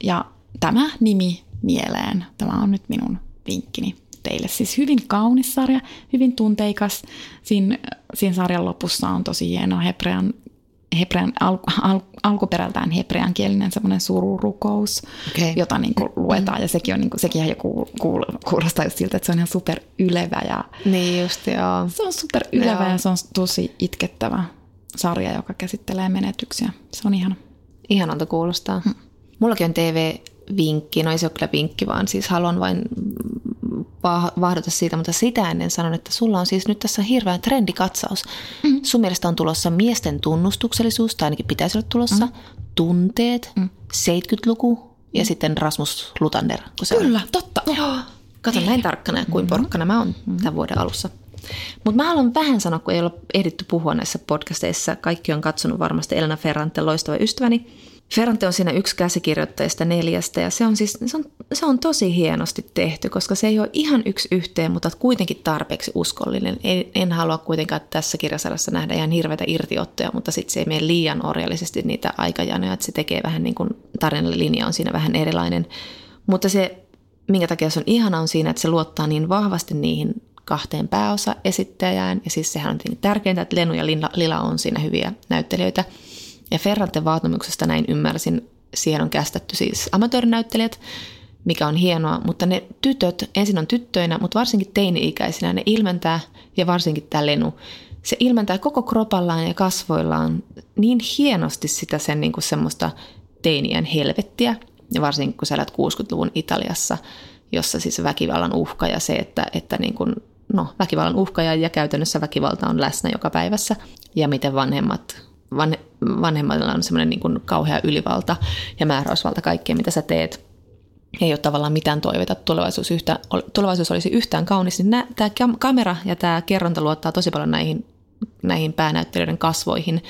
Ja tämä nimi mieleen, tämä on nyt minun vinkkini teille. Siis hyvin kaunis sarja, hyvin tunteikas. Siinä, siinä sarjan lopussa on tosi hieno hebrean hebrean, al, al, alkuperältään hebreankielinen semmoinen sururukous, okay. jota niin kuin luetaan. Ja sekin, on, niin kuin, sekin jo kuul, kuul, kuulostaa just siltä, että se on ihan super ylevä. Ja niin just, joo. Se on super ylevä joo. ja se on tosi itkettävä sarja, joka käsittelee menetyksiä. Se on ihana. Ihanalta kuulostaa. Hmm. Mullakin on TV-vinkki, no ei se ole kyllä vinkki, vaan siis haluan vain vahdota siitä, mutta sitä ennen sanon, että sulla on siis nyt tässä hirveän trendikatsaus. Mm. Sun mielestä on tulossa miesten tunnustuksellisuus, tai ainakin pitäisi olla tulossa, mm. tunteet, mm. 70-luku ja mm. sitten Rasmus Lutander. Kyllä, on. totta. Joo. Kato näin tarkkana ja kuin mm. porkkana mä oon mm. tämän vuoden alussa. Mutta mä haluan vähän sanoa, kun ei ole ehditty puhua näissä podcasteissa. Kaikki on katsonut varmasti Elena Ferrante, loistava ystäväni Ferrante on siinä yksi käsikirjoittajista neljästä ja se on, siis, se, on, se on tosi hienosti tehty, koska se ei ole ihan yksi yhteen, mutta kuitenkin tarpeeksi uskollinen. En, en halua kuitenkaan tässä kirjasarjassa nähdä ihan hirveitä irtiottoja, mutta sitten se ei mene liian orjallisesti niitä aikajanoja, että se tekee vähän niin kuin tarinallinja on siinä vähän erilainen. Mutta se, minkä takia se on ihana, on siinä, että se luottaa niin vahvasti niihin kahteen pääosa esittäjään. Ja siis sehän on tärkeintä, että Lenu ja Lila on siinä hyviä näyttelijöitä – ja Ferranten vaatimuksesta näin ymmärsin, siihen on kästetty siis amatöörinäyttelijät, mikä on hienoa, mutta ne tytöt, ensin on tyttöinä, mutta varsinkin teini-ikäisinä, ne ilmentää, ja varsinkin tämä Lenu, se ilmentää koko kropallaan ja kasvoillaan niin hienosti sitä sen niin kuin semmoista teinien helvettiä, ja varsinkin kun sä elät 60-luvun Italiassa, jossa siis väkivallan uhka ja se, että, että niin kuin, no, väkivallan uhka ja, ja käytännössä väkivalta on läsnä joka päivässä, ja miten vanhemmat van, vanhemmilla on semmoinen niin kuin kauhea ylivalta ja määräysvalta kaikkeen, mitä sä teet. Ei ole tavallaan mitään toiveita, että tulevaisuus, yhtä, tulevaisuus olisi yhtään kaunis. Niin tämä kamera ja tämä kerronta luottaa tosi paljon näihin, näihin päänäyttelijöiden kasvoihin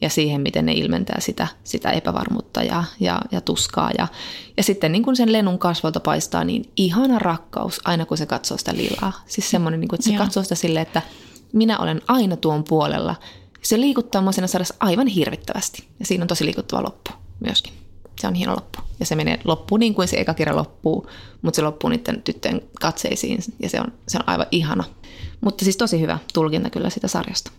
ja siihen, miten ne ilmentää sitä, sitä epävarmuutta ja, ja, ja tuskaa. Ja, ja sitten niin kun sen lenun kasvolta paistaa niin ihana rakkaus aina, kun se katsoo sitä lilaa. Siis semmoinen, niin kuin, että se Joo. katsoo sitä silleen, että minä olen aina tuon puolella – se liikuttaa mua siinä sarjassa aivan hirvittävästi. Ja siinä on tosi liikuttava loppu myöskin. Se on hieno loppu. Ja se menee loppuun niin kuin se eka kirja loppuu, mutta se loppuu niiden tyttöjen katseisiin ja se on, se on aivan ihana. Mutta siis tosi hyvä tulkinta kyllä sitä sarjasta.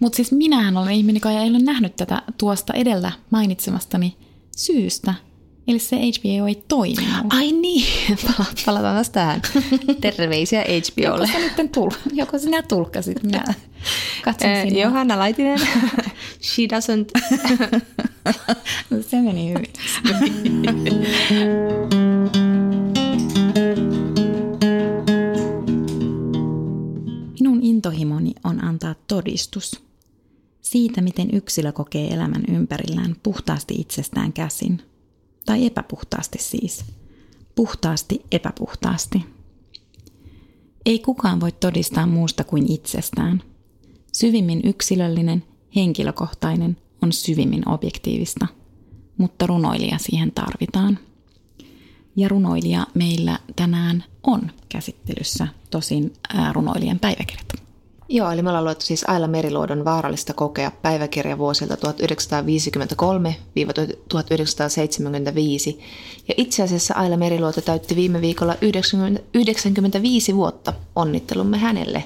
Mutta siis minähän olen ihminen, joka ei ole nähnyt tätä tuosta edellä mainitsemastani syystä. Eli se HBO ei toimi. Ai niin, palataan taas tähän. *laughs* Terveisiä HBOlle. Joko sä nyt tul- joko sinä tulkkasit, minä katson sinua. Johanna Laitinen, *laughs* she doesn't. *laughs* se meni hyvin. Minun intohimoni on antaa todistus siitä, miten yksilö kokee elämän ympärillään puhtaasti itsestään käsin – tai epäpuhtaasti siis. Puhtaasti epäpuhtaasti. Ei kukaan voi todistaa muusta kuin itsestään. Syvimmin yksilöllinen, henkilökohtainen on syvimmin objektiivista, mutta runoilija siihen tarvitaan. Ja runoilija meillä tänään on käsittelyssä, tosin runoilijan päiväkirjat. Joo, eli me ollaan luettu siis Aila Meriluodon vaarallista kokea päiväkirja vuosilta 1953-1975. Ja itse asiassa Aila Meriluoto täytti viime viikolla 90, 95 vuotta. Onnittelumme hänelle.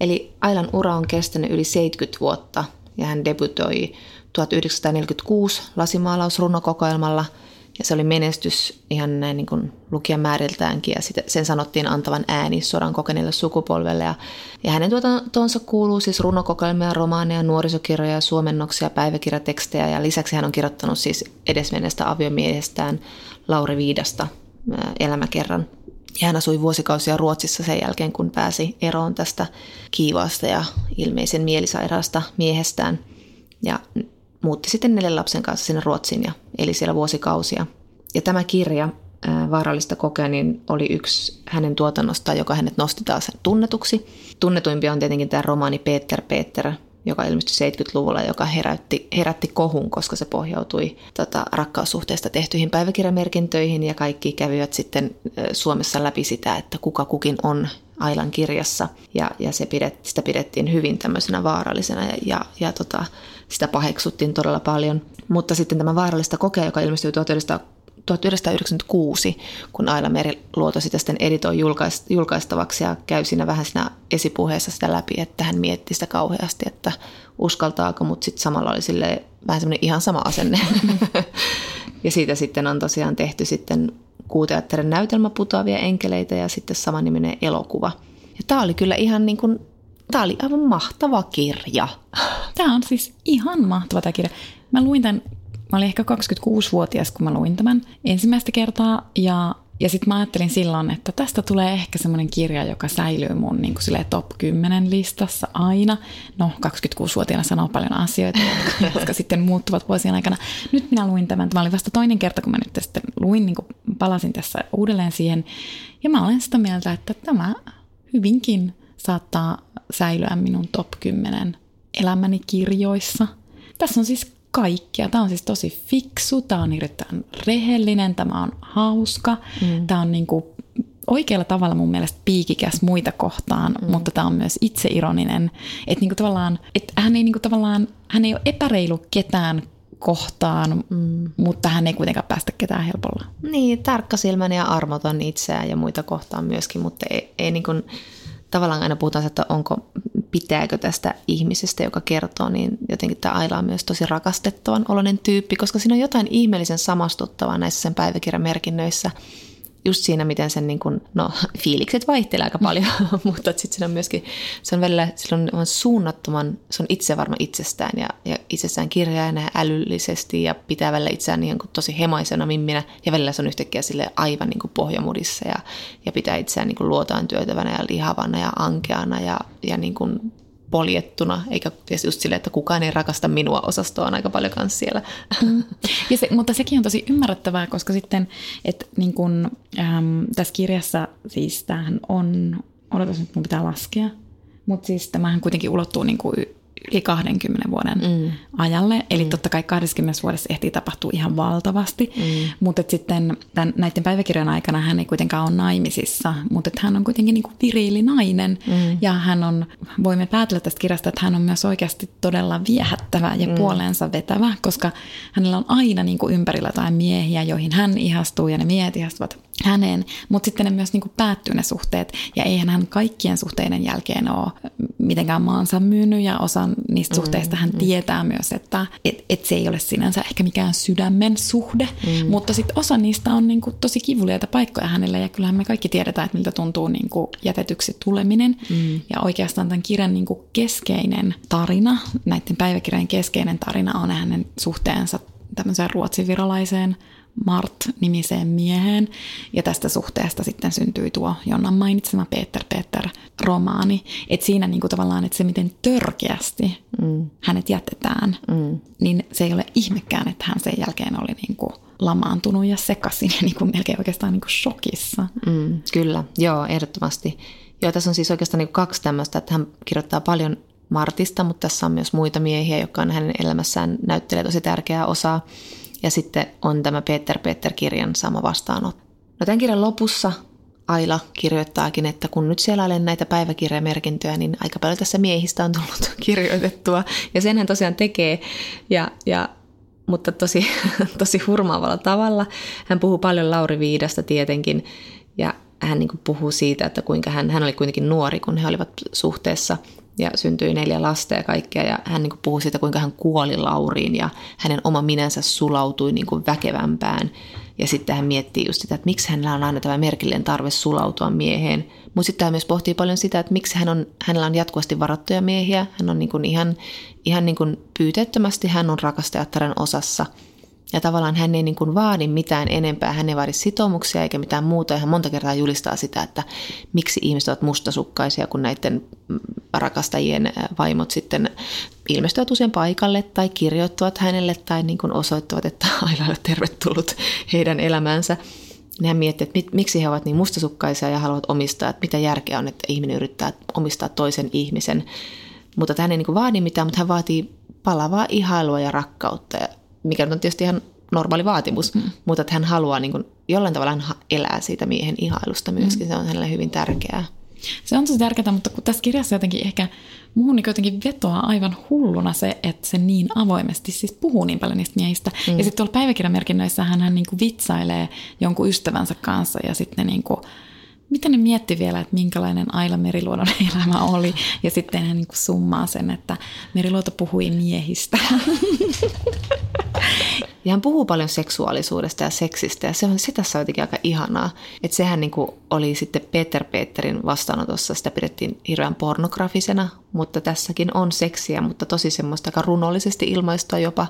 Eli Ailan ura on kestänyt yli 70 vuotta ja hän debutoi 1946 lasimaalausrunokokoelmalla – ja se oli menestys ihan näin niin kuin lukijamääriltäänkin ja sitä, sen sanottiin antavan ääni sodan kokeneelle sukupolvelle. Ja, ja hänen tuotantonsa kuuluu siis runokokoelmia, romaaneja, nuorisokirjoja, suomennoksia, päiväkirjatekstejä ja lisäksi hän on kirjoittanut siis edesmenneestä aviomiehestään Lauri Viidasta elämäkerran. Ja hän asui vuosikausia Ruotsissa sen jälkeen, kun pääsi eroon tästä kiivaasta ja ilmeisen mielisairaasta miehestään. Ja muutti sitten neljän lapsen kanssa sinne Ruotsiin ja eli siellä vuosikausia. Ja tämä kirja, Vaarallista kokea, niin oli yksi hänen tuotannostaan, joka hänet nosti taas tunnetuksi. Tunnetuimpia on tietenkin tämä romaani Peter Peter, joka ilmestyi 70-luvulla, joka herätti, herätti kohun, koska se pohjautui tota, rakkaussuhteesta tehtyihin päiväkirjamerkintöihin ja kaikki kävivät sitten Suomessa läpi sitä, että kuka kukin on Ailan kirjassa ja, ja se pidet, sitä pidettiin hyvin tämmöisenä vaarallisena ja, ja, ja tota, sitä paheksuttiin todella paljon. Mutta sitten tämä vaarallista kokea, joka ilmestyi 1996, kun Aila Meriluoto sitä sitten editoi julkaistavaksi ja käy siinä vähän siinä esipuheessa sitä läpi, että hän mietti sitä kauheasti, että uskaltaako, mutta sitten samalla oli sille vähän semmoinen ihan sama asenne. *laughs* ja siitä sitten on tosiaan tehty sitten kuuteatterin näytelmä Putoavia enkeleitä ja sitten samanniminen elokuva. Ja tämä oli kyllä ihan niin kuin, tämä oli aivan mahtava kirja. Tämä on siis ihan mahtava tämä kirja. Mä luin tämän, mä olin ehkä 26-vuotias, kun mä luin tämän ensimmäistä kertaa ja ja sitten mä ajattelin silloin, että tästä tulee ehkä semmoinen kirja, joka säilyy mun niin kuin top 10 listassa aina. No, 26-vuotiaana sanoo paljon asioita, *laughs* jotka sitten muuttuvat vuosien aikana. Nyt minä luin tämän. Tämä oli vasta toinen kerta, kun mä nyt sitten luin, niin kuin palasin tässä uudelleen siihen. Ja mä olen sitä mieltä, että tämä hyvinkin saattaa säilyä minun top 10 elämäni kirjoissa. Tässä on siis kaikkea. Tämä on siis tosi fiksu, tämä on erittäin rehellinen, tämä on hauska, mm. tämä on niinku oikealla tavalla mun mielestä piikikäs muita kohtaan, mm. mutta tämä on myös itseironinen. Että niinku tavallaan, et hän ei niinku tavallaan, hän ei ole epäreilu ketään kohtaan, mm. mutta hän ei kuitenkaan päästä ketään helpolla. Niin, tarkkasilmäinen ja armoton itseään ja muita kohtaan myöskin, mutta ei, ei niin kuin, tavallaan aina puhutaan, että onko, pitääkö tästä ihmisestä, joka kertoo, niin jotenkin tämä Aila on myös tosi rakastettavan oloinen tyyppi, koska siinä on jotain ihmeellisen samastuttavaa näissä sen päiväkirjamerkinnöissä – just siinä, miten sen niin kuin, no, *laughs* fiilikset vaihtelee aika paljon, *laughs* mutta sitten siinä on myöskin, se on välillä, sillä on suunnattoman, se on itse varma itsestään ja, ja itsessään kirjaajana ja älyllisesti ja pitää välillä itseään niin kuin tosi hemaisena mimminä ja välillä se on yhtäkkiä sille aivan niin kuin pohjamudissa ja, ja pitää itseään niin kuin luotaan työtävänä ja lihavana ja ankeana ja, ja niin kuin poljettuna, eikä just silleen, että kukaan ei rakasta minua osastoa on aika paljon kanssa siellä. Mm. Ja se, mutta sekin on tosi ymmärrettävää, koska sitten, että niin kun, äm, tässä kirjassa siis tämähän on, odotas nyt mun pitää laskea, mutta siis tämähän kuitenkin ulottuu niin kuin yli 20 vuoden mm. ajalle. Eli mm. totta kai 20 vuodessa ehtii tapahtua ihan valtavasti. Mm. Mutta sitten tämän, näiden päiväkirjan aikana hän ei kuitenkaan ole naimisissa, mutta hän on kuitenkin niin kuin viriili nainen. Mm. Ja hän on, voimme päätellä tästä kirjasta, että hän on myös oikeasti todella viehättävä ja mm. puoleensa vetävä, koska hänellä on aina niin kuin ympärillä jotain miehiä, joihin hän ihastuu ja ne miehet ihastuvat häneen, mutta sitten ne myös niin kuin päättyy ne suhteet, ja eihän hän kaikkien suhteiden jälkeen ole mitenkään maansa myynyt, ja osa niistä mm, suhteista hän mm. tietää myös, että et, et se ei ole sinänsä ehkä mikään sydämen suhde, mm. mutta sitten osa niistä on niin kuin tosi kivuliaita paikkoja hänelle, ja kyllähän me kaikki tiedetään, että miltä tuntuu niin kuin jätetyksi tuleminen, mm. ja oikeastaan tämän kirjan niin kuin keskeinen tarina, näiden päiväkirjojen keskeinen tarina on hänen suhteensa tämmöiseen ruotsivirolaiseen Mart-nimiseen mieheen. Ja tästä suhteesta sitten syntyi tuo Jonnan mainitsema Peter Peter romaani. Että siinä niin kuin tavallaan, että se miten törkeästi mm. hänet jätetään, mm. niin se ei ole ihmekään, että hän sen jälkeen oli niin kuin lamaantunut ja sekaisin ja niin kuin melkein oikeastaan niin kuin shokissa. Mm, kyllä, joo, ehdottomasti. Joo, tässä on siis oikeastaan niin kaksi tämmöistä, että hän kirjoittaa paljon Martista, mutta tässä on myös muita miehiä, jotka on hänen elämässään näyttelee tosi tärkeää osaa. Ja sitten on tämä Peter Peter-kirjan sama vastaanotto. No tämän kirjan lopussa Aila kirjoittaakin, että kun nyt siellä olen näitä päiväkirjamerkintöjä, niin aika paljon tässä miehistä on tullut *laughs* kirjoitettua. Ja sen hän tosiaan tekee, ja, ja, mutta tosi, *laughs* tosi hurmaavalla tavalla. Hän puhuu paljon Lauri Viidasta tietenkin, ja hän niin puhuu siitä, että kuinka hän, hän oli kuitenkin nuori, kun he olivat suhteessa ja syntyi neljä lasta ja kaikkea. Ja hän niin puhui siitä, kuinka hän kuoli Lauriin ja hänen oma minänsä sulautui niin väkevämpään. Ja sitten hän miettii just sitä, että miksi hänellä on aina tämä merkillinen tarve sulautua mieheen. Mutta sitten hän myös pohtii paljon sitä, että miksi hän on, hänellä on jatkuvasti varattuja miehiä. Hän on niin kuin ihan, ihan niin kuin pyyteettömästi, hän on rakastajattaren osassa – ja tavallaan hän ei niin kuin vaadi mitään enempää, hän ei vaadi sitoumuksia eikä mitään muuta. Ja hän monta kertaa julistaa sitä, että miksi ihmiset ovat mustasukkaisia, kun näiden rakastajien vaimot sitten ilmestyvät usein paikalle tai kirjoittavat hänelle tai niin kuin osoittavat, että *laughs* aina ole tervetullut heidän elämänsä. Niin hän miettii, että miksi he ovat niin mustasukkaisia ja haluavat omistaa, että mitä järkeä on, että ihminen yrittää omistaa toisen ihmisen. Mutta hän ei niin vaadi mitään, mutta hän vaatii palavaa ihailua ja rakkautta mikä on tietysti ihan normaali vaatimus, mm. mutta että hän haluaa niin kuin, jollain tavalla hän elää siitä miehen ihailusta myöskin, mm. se on hänelle hyvin tärkeää. Se on tosi tärkeää, mutta kun tässä kirjassa jotenkin ehkä muuhun niin jotenkin vetoaa aivan hulluna se, että se niin avoimesti siis puhuu niin paljon niistä miehistä. Mm. Ja sitten tuolla päiväkirjamerkinnöissä hän, hän niin kuin vitsailee jonkun ystävänsä kanssa ja sitten ne niin kuin, miten ne mietti vielä, että minkälainen Aila Meriluodon *laughs* elämä oli. Ja sitten hän niin kuin summaa sen, että Meriluoto puhui miehistä. *laughs* *laughs* Ja hän puhuu paljon seksuaalisuudesta ja seksistä ja se, on, se tässä on jotenkin aika ihanaa. Että sehän niin oli sitten Peter Peterin vastaanotossa, sitä pidettiin hirveän pornografisena, mutta tässäkin on seksiä, mutta tosi semmoista aika runollisesti ilmaistua jopa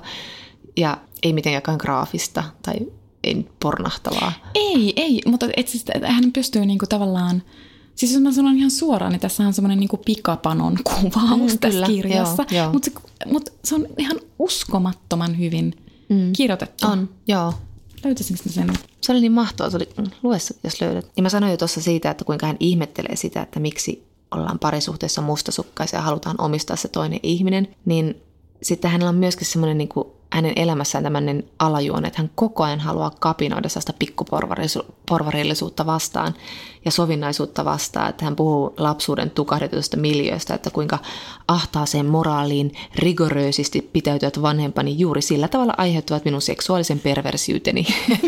ja ei mitenkään graafista tai ei pornahtavaa. Ei, ei, mutta et hän pystyy niinku tavallaan Siis jos mä sanon ihan suoraan, niin tässä on semmoinen niin pikapanon *laughs* kuvaus mm, tässä kyllä, kirjassa. Mutta se, mut se on ihan uskomattoman hyvin mm. kirjoitettu. On, joo. Löytäisinkö sen? Se oli niin mahtavaa, se oli, mm, lue jos löydät. Ja mä sanoin jo tuossa siitä, että kuinka hän ihmettelee sitä, että miksi ollaan parisuhteessa mustasukkaisia ja halutaan omistaa se toinen ihminen, niin sitten hänellä on myöskin semmoinen niin kuin hänen elämässään tämmöinen alajuone, että hän koko ajan haluaa kapinoida sellaista pikkuporvarillisuutta vastaan ja sovinnaisuutta vastaan. Että hän puhuu lapsuuden tukahdetusta miljöistä, että kuinka ahtaaseen moraaliin rigoröösisti pitäytyvät vanhempani juuri sillä tavalla aiheuttavat minun seksuaalisen perversiyteni. *laughs*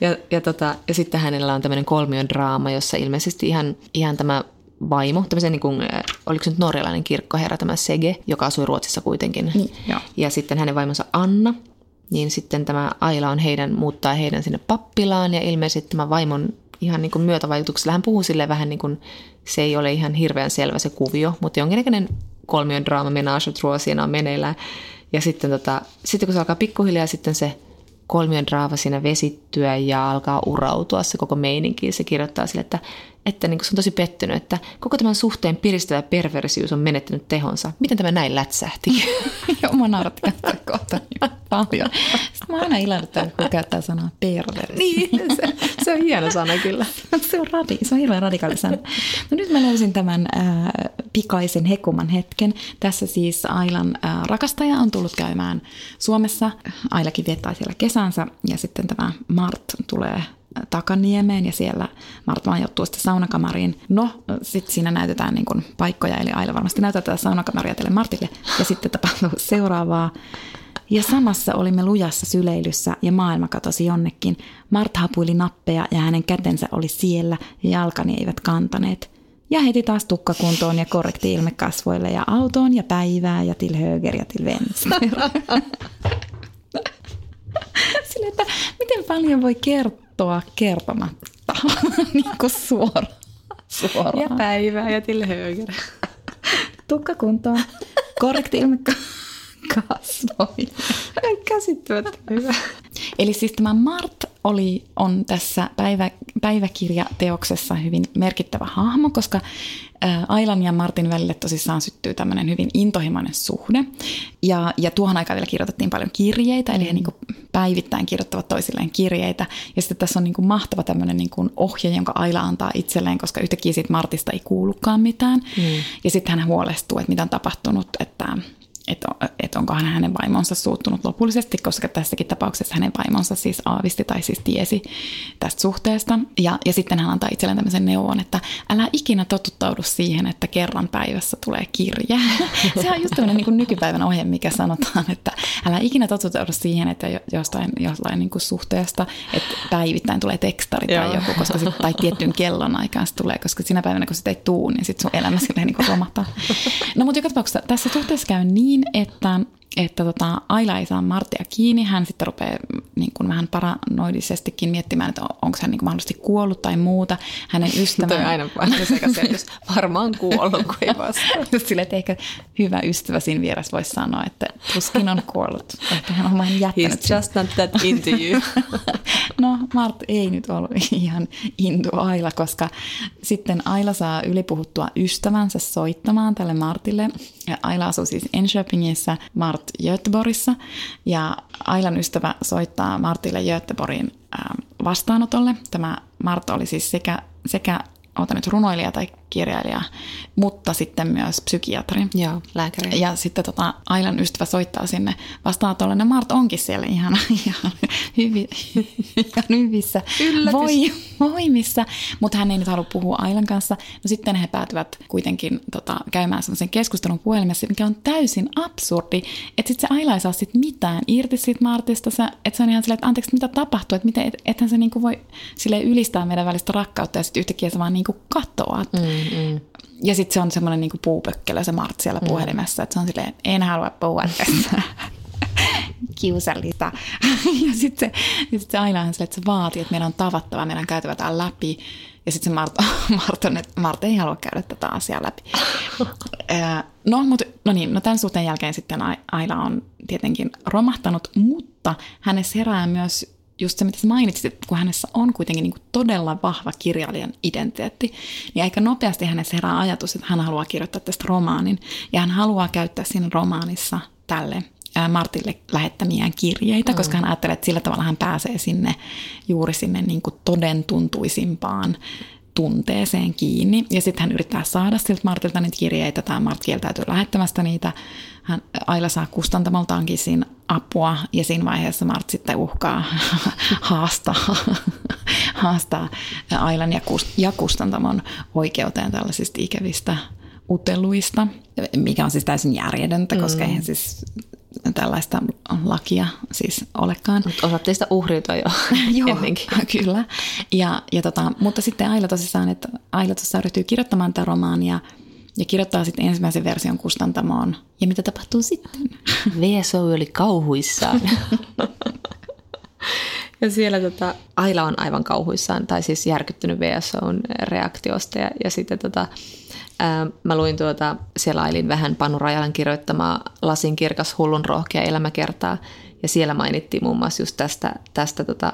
ja, ja, tota, ja sitten hänellä on tämmöinen kolmion draama, jossa ilmeisesti ihan, ihan tämä vaimo, tämmöisen niin kuin, oliko se nyt norjalainen kirkkoherra, tämä Sege, joka asui Ruotsissa kuitenkin. Niin, ja sitten hänen vaimonsa Anna, niin sitten tämä Aila on heidän, muuttaa heidän sinne pappilaan ja ilmeisesti tämä vaimon ihan niin kuin myötävaikutuksella hän puhuu sille vähän niin kuin, se ei ole ihan hirveän selvä se kuvio, mutta jonkinnäköinen kolmion draama menage siinä on meneillään. Ja sitten, tota, sitten kun se alkaa pikkuhiljaa sitten se kolmion draava siinä vesittyä ja alkaa urautua se koko meininki, se kirjoittaa sille, että että niin se on tosi pettynyt, että koko tämän suhteen piristävä perversius on menettänyt tehonsa. Miten tämä näin lätsähti? *laughs* Joo, mä käyttää kohta niin paljon. Sitten mä aina ilahdutan, kun käyttää sanaa perversi. niin, se, se, on hieno sana kyllä. *laughs* se, on radi, se on hirveän radikaali sana. No nyt mä löysin tämän äh, pikaisen hekuman hetken. Tässä siis Ailan äh, rakastaja on tullut käymään Suomessa. Ailakin viettää siellä kesänsä ja sitten tämä Mart tulee Takaniemeen ja siellä Martta majoittuu sitten saunakamariin. No, sitten siinä näytetään niin kuin paikkoja, eli Aila varmasti näyttää tätä saunakamaria tälle Martille. Ja sitten tapahtuu *laughs* seuraavaa. Ja samassa olimme lujassa syleilyssä ja maailma katosi jonnekin. Mart hapuili nappeja ja hänen kätensä oli siellä ja jalkani eivät kantaneet. Ja heti taas tukkakuntoon ja korrekti ilme kasvoille ja autoon ja päivää ja til höger ja til vänster. *laughs* *laughs* Sille, että miten paljon voi kertoa kertomatta, *laughs* niin kuin suoraan. suoraan. Ja päivää ja till höger. Tukka kuntoon. Korrekti ilme kasvoille. Käsittämättä hyvä. Eli siis tämä Mart oli, on tässä päivä, päiväkirjateoksessa hyvin merkittävä hahmo, koska Ailan ja Martin välille tosissaan syttyy tämmöinen hyvin intohimoinen suhde. Ja, ja tuohon aikaan vielä kirjoitettiin paljon kirjeitä, eli he niin päivittäin kirjoittavat toisilleen kirjeitä. Ja sitten tässä on niin mahtava tämmöinen niin ohje, jonka Aila antaa itselleen, koska yhtäkkiä siitä Martista ei kuulukaan mitään. Mm. Ja sitten hän huolestuu, että mitä on tapahtunut, että että et onkohan hänen vaimonsa suuttunut lopullisesti, koska tässäkin tapauksessa hänen vaimonsa siis aavisti tai siis tiesi tästä suhteesta. Ja, ja sitten hän antaa itselleen tämmöisen neuvon, että älä ikinä totuttaudu siihen, että kerran päivässä tulee kirje. *laughs* Se on just tämmöinen niin nykypäivän ohje, mikä sanotaan, että älä ikinä totuttaudu siihen, että jostain, jostain niin kuin suhteesta, että päivittäin tulee tekstari tai joku, koska sit, tai tiettyyn kellon aikaan se tulee, koska sinä päivänä, kun sitä ei tuu, niin sitten sun elämä silleen niin romahtaa. No mutta joka tapauksessa tässä suhteessa käy niin, että että tota, Aila ei saa Martia kiinni. Hän sitten rupeaa niin kuin vähän paranoidisestikin miettimään, että onko hän niin kuin mahdollisesti kuollut tai muuta. Hänen ystävänsä... *laughs* Toi aina selitys. Varmaan kuollut, kun ei vastaa. *laughs* Sille, että ehkä hyvä ystävä siinä vieressä voisi sanoa, että tuskin on kuollut. Ehkä hän on vain jättänyt He's just not that into you. *laughs* no, Mart ei nyt ollut ihan into Aila, koska sitten Aila saa ylipuhuttua ystävänsä soittamaan tälle Martille. Ja Aila asuu siis Enköpingissä, Mart Göteborgissa. Ja Ailan ystävä soittaa Martille Göteborgin vastaanotolle. Tämä Mart oli siis sekä, sekä nyt runoilija tai kirjailija, mutta sitten myös psykiatri. Joo, lääkäri. Ja sitten tota, Ailan ystävä soittaa sinne vastaanotolle. Ja Mart onkin siellä ihan, *laughs* ihan, hyvi, ihan hyvissä voi, voimissa, mutta hän ei nyt halua puhua Ailan kanssa. No sitten he päätyvät kuitenkin tota, käymään sellaisen keskustelun puhelimessa, mikä on täysin absurdi, että sitten se Aila ei saa sit mitään irti siitä Martista, että se on ihan silleen, että anteeksi, mitä tapahtuu, että miten, et, ethän se niinku voi sille ylistää meidän välistä rakkautta ja sitten yhtäkkiä se vaan niinku katoat. Mm mm. Ja sitten se on semmoinen niinku puupökkelö se Mart siellä mm. puhelimessa, että se on silleen, en halua puhua tästä. *laughs* kiusallista. *laughs* ja sitten se, sit se aina on silleen, että se vaatii, että meidän on tavattava, meidän on käytävä tämän läpi. Ja sitten se Mart, *laughs* Mart, on, että Mart ei halua käydä tätä asiaa läpi. no, mutta, no niin, no tämän suhteen jälkeen sitten Aila on tietenkin romahtanut, mutta hänessä herää myös just se, mitä sä mainitsit, että kun hänessä on kuitenkin niin todella vahva kirjailijan identiteetti, niin aika nopeasti hänessä herää ajatus, että hän haluaa kirjoittaa tästä romaanin. Ja hän haluaa käyttää siinä romaanissa tälle Martille lähettämiään kirjeitä, mm. koska hän ajattelee, että sillä tavalla hän pääsee sinne juuri sinne niin kuin toden tuntuisimpaan tunteeseen kiinni. Ja sitten hän yrittää saada siltä Martilta niitä kirjeitä, tai Mart kieltäytyy lähettämästä niitä. Hän, Aila saa kustantamoltaankin siinä apua, ja siinä vaiheessa Mart sitten uhkaa *laughs* haastaa, haastaa Ailan ja, kust, ja kustantamon oikeuteen tällaisista ikävistä uteluista, mikä on siis täysin järjetöntä, koska mm. eihän siis tällaista lakia siis olekaan. Mutta osaat teistä uhriutua jo *laughs* Joo, ennenkin. kyllä. Ja, ja tota, mutta sitten Aila tosissaan, että Aila tuossa ryhtyy kirjoittamaan tätä romaania ja kirjoittaa sitten ensimmäisen version kustantamoon. Ja mitä tapahtuu sitten? *laughs* VSO oli kauhuissaan. ja siellä tota, Aila on aivan kauhuissaan, tai siis järkyttynyt VSOn reaktiosta. Ja, ja sitten tota, Ää, mä luin tuota, selailin vähän Panu Rajalan kirjoittamaa Lasin kirkas hullun rohkea elämäkertaa, ja siellä mainittiin muun muassa just tästä, tästä tota,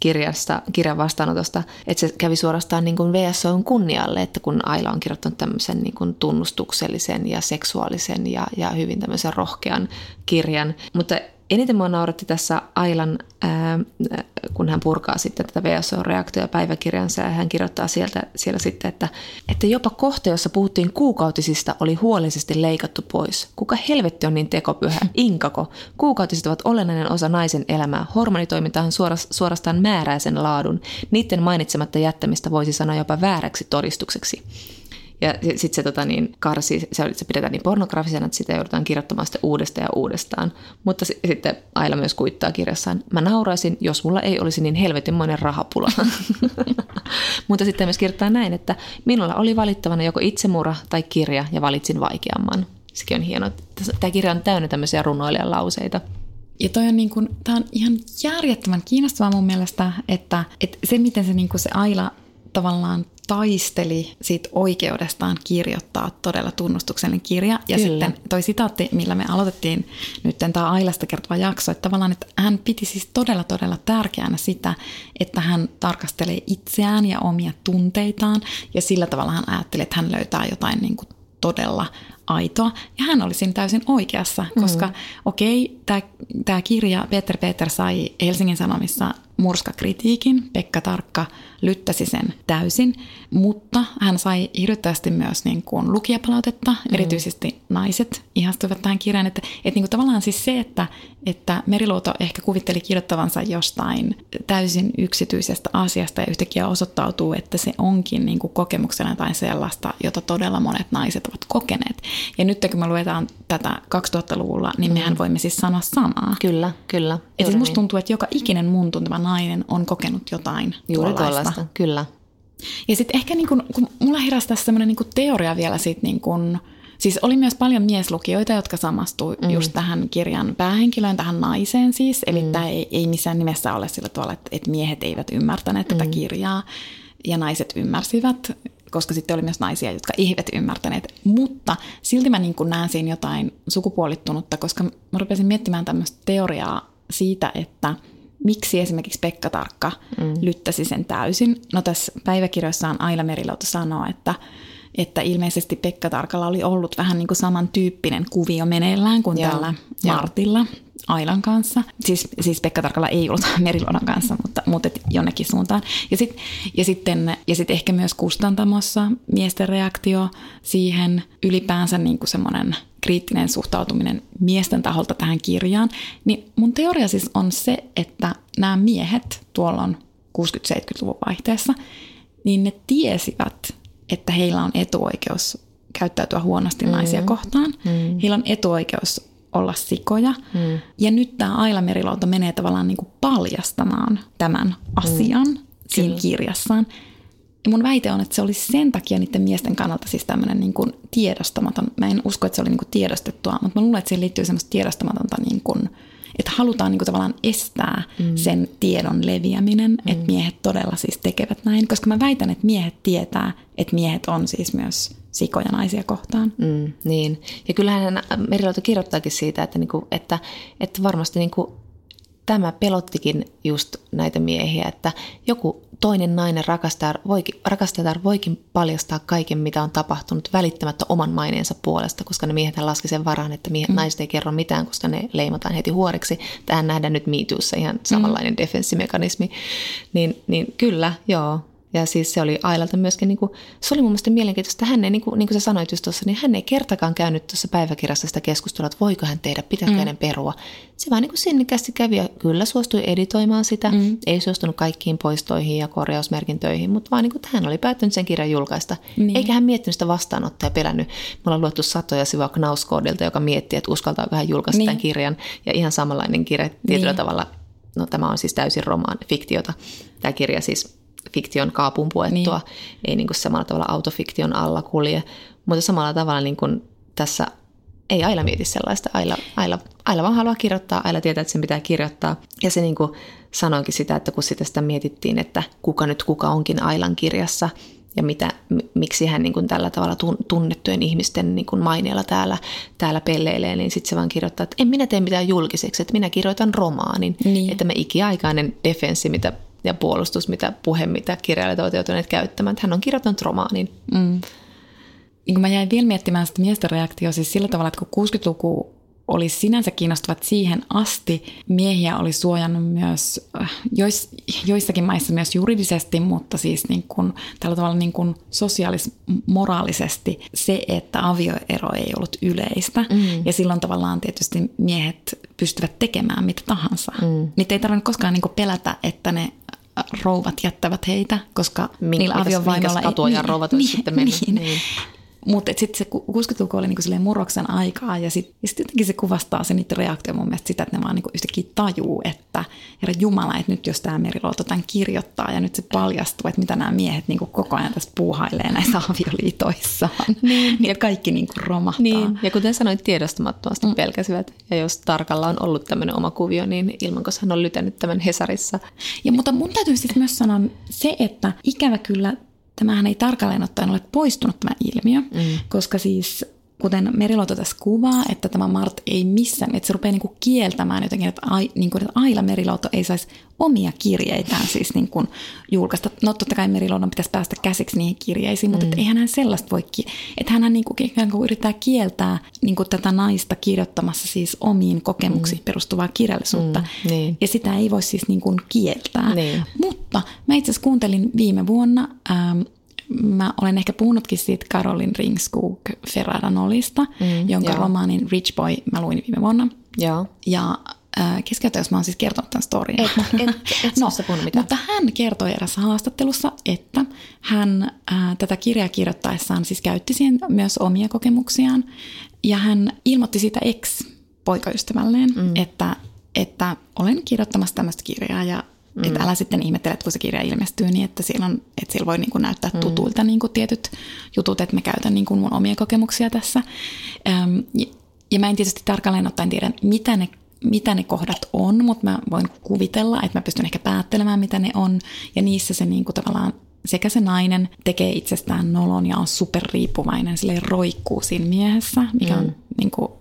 kirjasta, kirjan vastaanotosta, että se kävi suorastaan niin kuin VSOn kunnialle, että kun Aila on kirjoittanut tämmöisen niin kuin tunnustuksellisen ja seksuaalisen ja, ja hyvin tämmöisen rohkean kirjan. Mutta eniten mua nauratti tässä Ailan, ää, kun hän purkaa sitten tätä VSO-reaktio päiväkirjansa ja hän kirjoittaa sieltä, siellä sitten, että, että jopa kohta, jossa puhuttiin kuukautisista, oli huolellisesti leikattu pois. Kuka helvetti on niin tekopyhä? *laughs* Inkako. Kuukautiset ovat olennainen osa naisen elämää. Hormonitoimintahan suorastaan määräisen laadun. Niiden mainitsematta jättämistä voisi sanoa jopa vääräksi todistukseksi. Ja sitten se tota, niin, karsi, se, se pidetään niin pornografisena, että sitä joudutaan kirjoittamaan sitten uudestaan ja uudestaan. Mutta s- sitten Aila myös kuittaa kirjassaan, mä nauraisin, jos mulla ei olisi niin helvetinmoinen rahapula. *laughs* Mutta sitten myös kirjoittaa näin, että minulla oli valittavana joko itsemurha tai kirja ja valitsin vaikeamman. Sekin on hienoa. Tämä kirja on täynnä tämmöisiä runoilijan lauseita. Ja toi on, niin kuin, tää on ihan järjettömän kiinnostavaa mun mielestä, että, että se miten se, niin se Aila tavallaan taisteli siitä oikeudestaan kirjoittaa todella tunnustuksellinen kirja. Ja Kyllä. sitten toi sitaatti, millä me aloitettiin nyt tämä Ailasta kertova jakso, että tavallaan, että hän piti siis todella todella tärkeänä sitä, että hän tarkastelee itseään ja omia tunteitaan ja sillä tavalla hän ajatteli, että hän löytää jotain niin kuin todella aitoa. Ja hän oli siinä täysin oikeassa, koska mm. okei, okay, tämä kirja Peter Peter sai Helsingin Sanomissa murskakritiikin. Pekka Tarkka lyttäsi sen täysin, mutta hän sai hirvittävästi myös niin kuin lukijapalautetta, mm. erityisesti naiset ihastuivat tähän kirjaan. Että, että niin kuin tavallaan siis se, että, että Meriluoto ehkä kuvitteli kirjoittavansa jostain täysin yksityisestä asiasta ja yhtäkkiä osoittautuu, että se onkin niin kuin kokemuksena tai sellaista, jota todella monet naiset ovat kokeneet. Ja nyt kun me luetaan tätä 2000-luvulla, niin mehän mm. voimme siis sanoa samaa. Kyllä, kyllä. Että siis musta tuntuu, että joka ikinen mun tuntema nainen on kokenut jotain Juuri tuollaista, kyllä. Ja sitten ehkä niin kun, kun mulla heräsi tässä semmoinen niin teoria vielä siitä niin kun, Siis oli myös paljon mieslukijoita, jotka samastui mm. just tähän kirjan päähenkilöön, tähän naiseen siis. Eli mm. tämä ei, ei missään nimessä ole sillä tavalla, että, että miehet eivät ymmärtäneet mm. tätä kirjaa ja naiset ymmärsivät, koska sitten oli myös naisia, jotka eivät ymmärtäneet. Mutta silti mä niin näen siinä jotain sukupuolittunutta, koska mä rupesin miettimään tämmöistä teoriaa siitä, että – miksi esimerkiksi Pekka Tarkka mm. lyttäsi sen täysin. No tässä päiväkirjoissaan Aila Merilauta sanoo, että, että ilmeisesti Pekka Tarkalla oli ollut vähän niin kuin samantyyppinen kuvio meneillään kuin Joo. tällä Martilla. Ailan kanssa. Siis, siis Pekka Tarkalla ei ollut *laughs* Meriluodon kanssa, mutta, mutta jonnekin suuntaan. Ja, sit, ja, sitten, ja sitten ehkä myös kustantamossa miesten reaktio siihen ylipäänsä niin kuin semmoinen kriittinen suhtautuminen miesten taholta tähän kirjaan. Niin mun teoria siis on se, että nämä miehet tuolla on 60-70-luvun vaihteessa, niin ne tiesivät, että heillä on etuoikeus käyttäytyä huonosti mm. naisia kohtaan. Mm. Heillä on etuoikeus olla sikoja. Mm. Ja nyt tämä Aila Merilouto menee tavallaan niin kuin paljastamaan tämän asian mm. siinä Kyllä. kirjassaan. Ja mun väite on, että se olisi sen takia niiden miesten kannalta siis tämmöinen niin kuin tiedostamaton. Mä en usko, että se oli niin kuin tiedostettua, mutta mä luulen, että siihen liittyy semmoista tiedostamatonta, niin kuin, että halutaan niin kuin tavallaan estää mm. sen tiedon leviäminen, mm. että miehet todella siis tekevät näin. Koska mä väitän, että miehet tietää, että miehet on siis myös sikoja naisia kohtaan. Mm, niin, ja kyllähän Merilauta kirjoittaakin siitä, että, niinku, että, että varmasti niinku, tämä pelottikin just näitä miehiä, että joku toinen nainen rakastaja voikin, rakastajatar voikin paljastaa kaiken, mitä on tapahtunut välittämättä oman maineensa puolesta, koska ne miehet laski sen varaan, että miehet, mm. naiset ei kerro mitään, koska ne leimataan heti huoriksi. Tähän nähdään nyt MeToossa ihan samanlainen mm. defenssimekanismi. Niin, niin kyllä, joo, ja siis se oli Ailalta myöskin, niin kuin, se oli mun mielestä mielenkiintoista, hän ei, niin kuin, niin kuin sä sanoit just tuossa, niin hän ei kertakaan käynyt tuossa päiväkirjassa sitä keskustelua, että voiko hän tehdä, pitääkö mm. hänen perua. Se vaan niin kuin sinnikästi kävi ja kyllä suostui editoimaan sitä, mm. ei suostunut kaikkiin poistoihin ja korjausmerkintöihin, mutta vaan niin kuin, hän oli päättynyt sen kirjan julkaista. Niin. Eikä hän miettinyt sitä vastaanottaa ja pelännyt. Me ollaan luettu satoja sivua Knauskoodilta, joka miettii, että uskaltaako hän julkaista niin. tämän kirjan. Ja ihan samanlainen kirja tietyllä niin. tavalla, no tämä on siis täysin romaan fiktiota, tämä kirja siis fiktion kaapun puettua, niin. ei niin kuin samalla tavalla autofiktion alla kulje, mutta samalla tavalla niin kuin tässä ei Aila mieti sellaista. Aila, Aila, Aila vaan haluaa kirjoittaa, Aila tietää, että sen pitää kirjoittaa. Ja se niin kuin sanoinkin sitä, että kun sitä, sitä mietittiin, että kuka nyt kuka onkin Ailan kirjassa ja mitä, miksi hän niin kuin tällä tavalla tunnettujen ihmisten niin kuin maineella täällä, täällä pelleilee, niin sitten se vaan kirjoittaa, että en minä tee mitään julkiseksi, että minä kirjoitan romaanin. Niin. Että me ikiaikainen defenssi, mitä ja puolustus, mitä puhe, mitä kirjailijat ovat joutuneet käyttämään. Hän on kirjoittanut romaanin. Mm. Kun mä jäin vielä miettimään sitä miesten reaktio siis sillä tavalla, että kun 60-luku oli sinänsä kiinnostavat siihen asti. Miehiä oli suojannut myös äh, jois, joissakin maissa myös juridisesti, mutta siis niin kuin, tällä tavalla niin kuin sosiaalis-moraalisesti se, että avioero ei ollut yleistä. Mm. Ja silloin tavallaan tietysti miehet pystyvät tekemään mitä tahansa. Mm. Niitä ei tarvitse koskaan niin kuin pelätä, että ne rouvat jättävät heitä, koska Mink, niillä aviovaimoilla ei... Niin, rouvat niin, sitten mennyt. Niin. niin. Mutta sitten se 60-luku oli niinku murroksen aikaa ja sitten sit jotenkin se kuvastaa se niiden reaktio mun mielestä sitä, että ne vaan niinku yhtäkkiä tajuu, että herra Jumala, että nyt jos tämä Meriluoto tämän kirjoittaa ja nyt se paljastuu, että mitä nämä miehet niinku koko ajan tässä puuhailee näissä *laughs* avioliitoissaan niin. ja kaikki niinku romahtaa. Niin. Ja kuten sanoit, tiedostamattomasti mm. pelkäsivät. Ja jos Tarkalla on ollut tämmöinen oma kuvio, niin ilman, koska hän on lytänyt tämän Hesarissa. Ja mutta mun täytyy sitten myös sanoa se, että ikävä kyllä tämähän ei tarkalleen ottaen ole poistunut tämä ilmiö, mm. koska siis kuten Meriluoto tässä kuvaa, että tämä Mart ei missään, että se rupeaa niin kuin kieltämään jotenkin, että, ai, niin kuin, että Aila Meriluoto ei saisi omia kirjeitään siis niin kuin julkaista. No totta kai Meriluodon pitäisi päästä käsiksi niihin kirjeisiin, mutta mm. eihän hän sellaista voi, että hän niin kuin, ikään kuin yrittää kieltää niin kuin tätä naista kirjoittamassa siis omiin kokemuksiin mm. perustuvaa kirjallisuutta. Mm, niin. Ja sitä ei voi siis niin kuin kieltää. Niin. Mutta mä itse asiassa kuuntelin viime vuonna ähm, mä olen ehkä puhunutkin siitä Caroline Ringskog Ferraranolista, mm, jonka joo. romaanin Rich Boy mä luin viime vuonna. Joo. Ja äh, keskeytä, jos mä oon siis kertonut tämän storyn. Et, et, et *laughs* no, mutta hän kertoi erässä haastattelussa, että hän äh, tätä kirjaa kirjoittaessaan siis käytti siihen myös omia kokemuksiaan. Ja hän ilmoitti siitä ex-poikaystävälleen, mm. että, että olen kirjoittamassa tämmöistä kirjaa ja Mm. Että älä sitten ihmettele, että kun se kirja ilmestyy, niin että siellä, on, että siellä voi niin kuin näyttää mm. tutulta niin kuin tietyt jutut, että mä käytän niin kuin mun omia kokemuksia tässä. Ähm, ja, ja mä en tietysti tarkalleen ottaen tiedä, mitä ne, mitä ne kohdat on, mutta mä voin kuvitella, että mä pystyn ehkä päättelemään, mitä ne on. Ja niissä se niin kuin tavallaan sekä se nainen tekee itsestään nolon ja on superriippuvainen, sille roikkuu siinä miehessä, mikä mm. on niin kuin,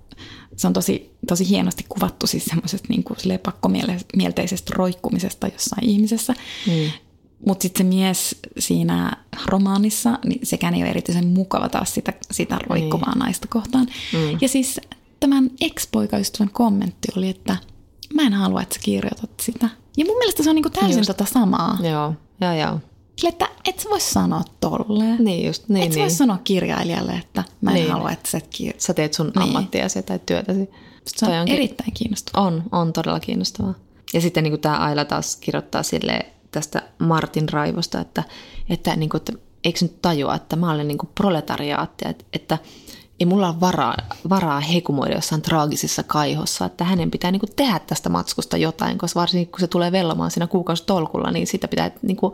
se on tosi, tosi hienosti kuvattu siis semmoisesta niin kuin pakkomielteisestä roikkumisesta jossain ihmisessä. Mm. Mutta sitten se mies siinä romaanissa, niin sekään ei ole erityisen mukava taas sitä, sitä roikkuvaa niin. naista kohtaan. Mm. Ja siis tämän ex-poikaystävän kommentti oli, että mä en halua, että sä kirjoitat sitä. Ja mun mielestä se on niinku täysin Just. tota samaa. Joo, joo, joo. Sille, että et sä voi sanoa tolleen. Niin just, niin, Et niin. voi sanoa kirjailijalle, että mä en niin. halua, että sä et kirjoita. Sä teet sun niin. ammattiasi tai työtäsi. Se on onkin, erittäin kiinnostavaa. On, on todella kiinnostavaa. Ja sitten niin tämä Aila taas kirjoittaa sille tästä Martin raivosta, että, että, niin kuin, että eikö nyt tajua, että mä olen niin proletariaatti, että, että ei mulla ole varaa, varaa hekumoida jossain traagisessa kaihossa, että hänen pitää niin kuin tehdä tästä matskusta jotain, koska varsinkin kun se tulee vellomaan siinä kuukausitolkulla, niin sitä pitää niin kuin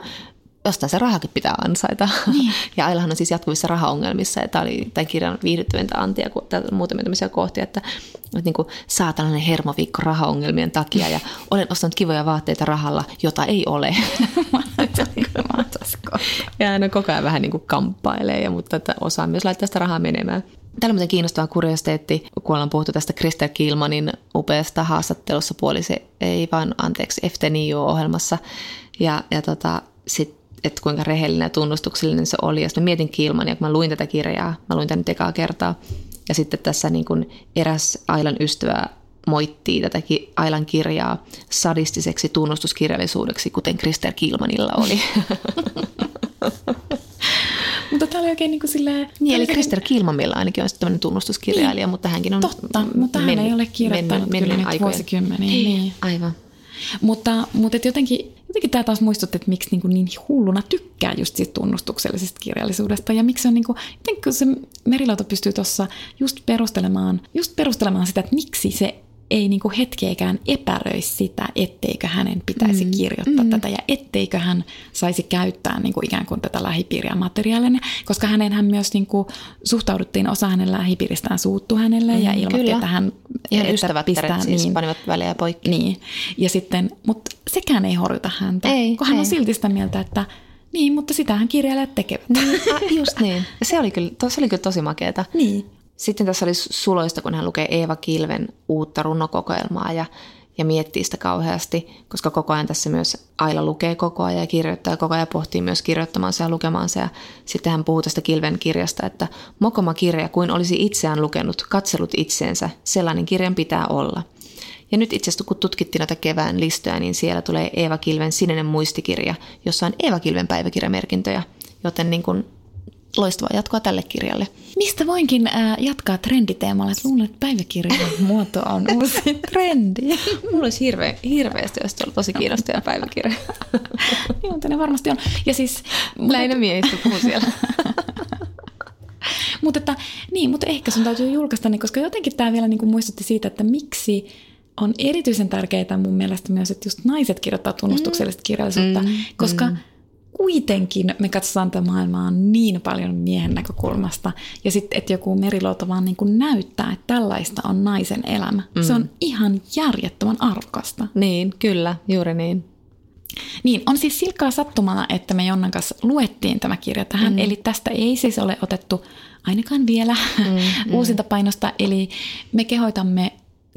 jostain se rahakin pitää ansaita. Niin. *laughs* Ja Ailahan on siis jatkuvissa rahaongelmissa, ja tämä oli tämän kirjan viihdyttävintä antia, kun muutamia tämmöisiä kohtia, että, että niin kuin, saa tällainen hermoviikko rahaongelmien takia, ja olen ostanut kivoja vaatteita rahalla, jota ei ole. *laughs* ja on koko ajan vähän niin kuin kamppailee, ja, mutta että osaa myös laittaa sitä rahaa menemään. Täällä on kiinnostava kuriositeetti, kun ollaan puhuttu tästä Kristel Kilmanin upeasta haastattelussa puolisi, ei vaan anteeksi, FTNIU-ohjelmassa. Ja, ja tota, sitten että kuinka rehellinen ja tunnustuksellinen se oli. Ja sitten mä mietin Kilmania, kun mä luin tätä kirjaa, mä luin tämän nyt ekaa kertaa. Ja sitten tässä niin kuin eräs Ailan ystävä moittii tätä Ailan kirjaa sadistiseksi tunnustuskirjallisuudeksi, kuten Krister Kilmanilla oli. *laughs* mutta tämä oli oikein niin kuin silleen... Niin, eli Krister Kilmamilla ainakin on tämmöinen tunnustuskirjailija, niin, mutta hänkin on... Totta, mutta hän ei ole kirjoittanut men, men, kyllä nyt vuosikymmeniä. Niin. Aivan. Mutta, mutta et jotenkin, jotenkin tämä taas muistutti, että miksi niin, kuin niin hulluna tykkää just siitä tunnustuksellisesta kirjallisuudesta. Ja miksi on niin kuin, jotenkin se Merilauta pystyy tuossa just perustelemaan, just perustelemaan sitä, että miksi se ei niin kuin hetkeäkään epäröi sitä, etteikö hänen pitäisi mm. kirjoittaa mm. tätä ja etteikö hän saisi käyttää niin kuin ikään kuin tätä lähipiiriä materiaalina, koska hänen hän myös niin kuin suhtauduttiin, osa hänen lähipiiristään suuttu hänelle mm, ja ilmoitti, kyllä. että hän Ihan että pistää, siis niin, panivat välejä poikki. Niin, ja sitten, mutta sekään ei horjuta häntä, ei, kun hän ei. on silti sitä mieltä, että niin, mutta sitähän kirjailijat tekevät. Niin, just niin. Se oli kyllä, se oli kyllä tosi makeeta. Niin. Sitten tässä oli suloista, kun hän lukee Eeva Kilven uutta runokokoelmaa ja, ja miettii sitä kauheasti, koska koko ajan tässä myös Aila lukee koko ajan ja kirjoittaa koko ajan pohtii myös kirjoittamansa ja lukemaansa. Ja sitten hän puhuu tästä Kilven kirjasta, että mokoma kirja kuin olisi itseään lukenut, katsellut itseensä, sellainen kirjan pitää olla. Ja nyt itse asiassa kun tutkittiin näitä kevään listoja, niin siellä tulee Eeva Kilven sininen muistikirja, jossa on Eeva Kilven päiväkirjamerkintöjä, joten niin kuin loistavaa jatkoa tälle kirjalle. Mistä voinkin äh, jatkaa trenditeemalla, että luulen, että päiväkirjan *laughs* muoto on uusi trendi. *laughs* Mulla olisi hirveä, hirveästi, jos ollut tosi kiinnostava *laughs* päiväkirja. Joo, ne varmasti on. Ja siis, Lähinnä miehistä puhuu siellä. mutta, että, niin, mutta ehkä sun täytyy julkaista ne, koska jotenkin tämä vielä niin kuin muistutti siitä, että miksi on erityisen tärkeää mun mielestä myös, että just naiset kirjoittaa tunnustuksellista kirjallisuutta, mm, koska mm kuitenkin me katsotaan tätä maailmaa niin paljon miehen näkökulmasta. Ja sitten, että joku merilouto vaan niin kuin näyttää, että tällaista on naisen elämä. Mm. Se on ihan järjettömän arvokasta. Niin, kyllä, juuri niin. Niin, on siis silkkaa sattumana, että me Jonnan kanssa luettiin tämä kirja tähän. Mm. Eli tästä ei siis ole otettu ainakaan vielä mm, mm. *laughs* uusinta painosta. Eli me kehoitamme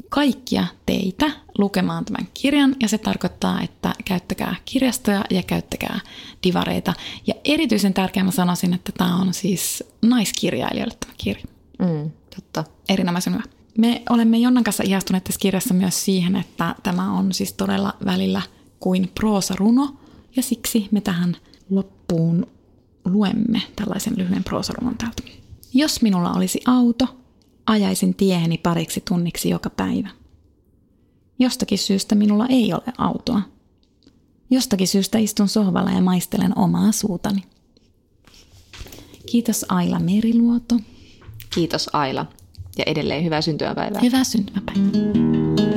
kaikkia teitä lukemaan tämän kirjan ja se tarkoittaa, että käyttäkää kirjastoja ja käyttäkää divareita. Ja erityisen tärkeää mä sanoisin, että tämä on siis naiskirjailijoille tämä kirja. Mm, totta. Erinomaisen hyvä. Me olemme Jonnan kanssa ihastuneet tässä kirjassa myös siihen, että tämä on siis todella välillä kuin proosaruno ja siksi me tähän loppuun luemme tällaisen lyhyen proosarunnon täältä. Jos minulla olisi auto, ajaisin tieheni pariksi tunniksi joka päivä. Jostakin syystä minulla ei ole autoa. Jostakin syystä istun sohvalla ja maistelen omaa suutani. Kiitos Aila Meriluoto. Kiitos Aila ja edelleen hyvää syntymäpäivää. Hyvää syntymäpäivää.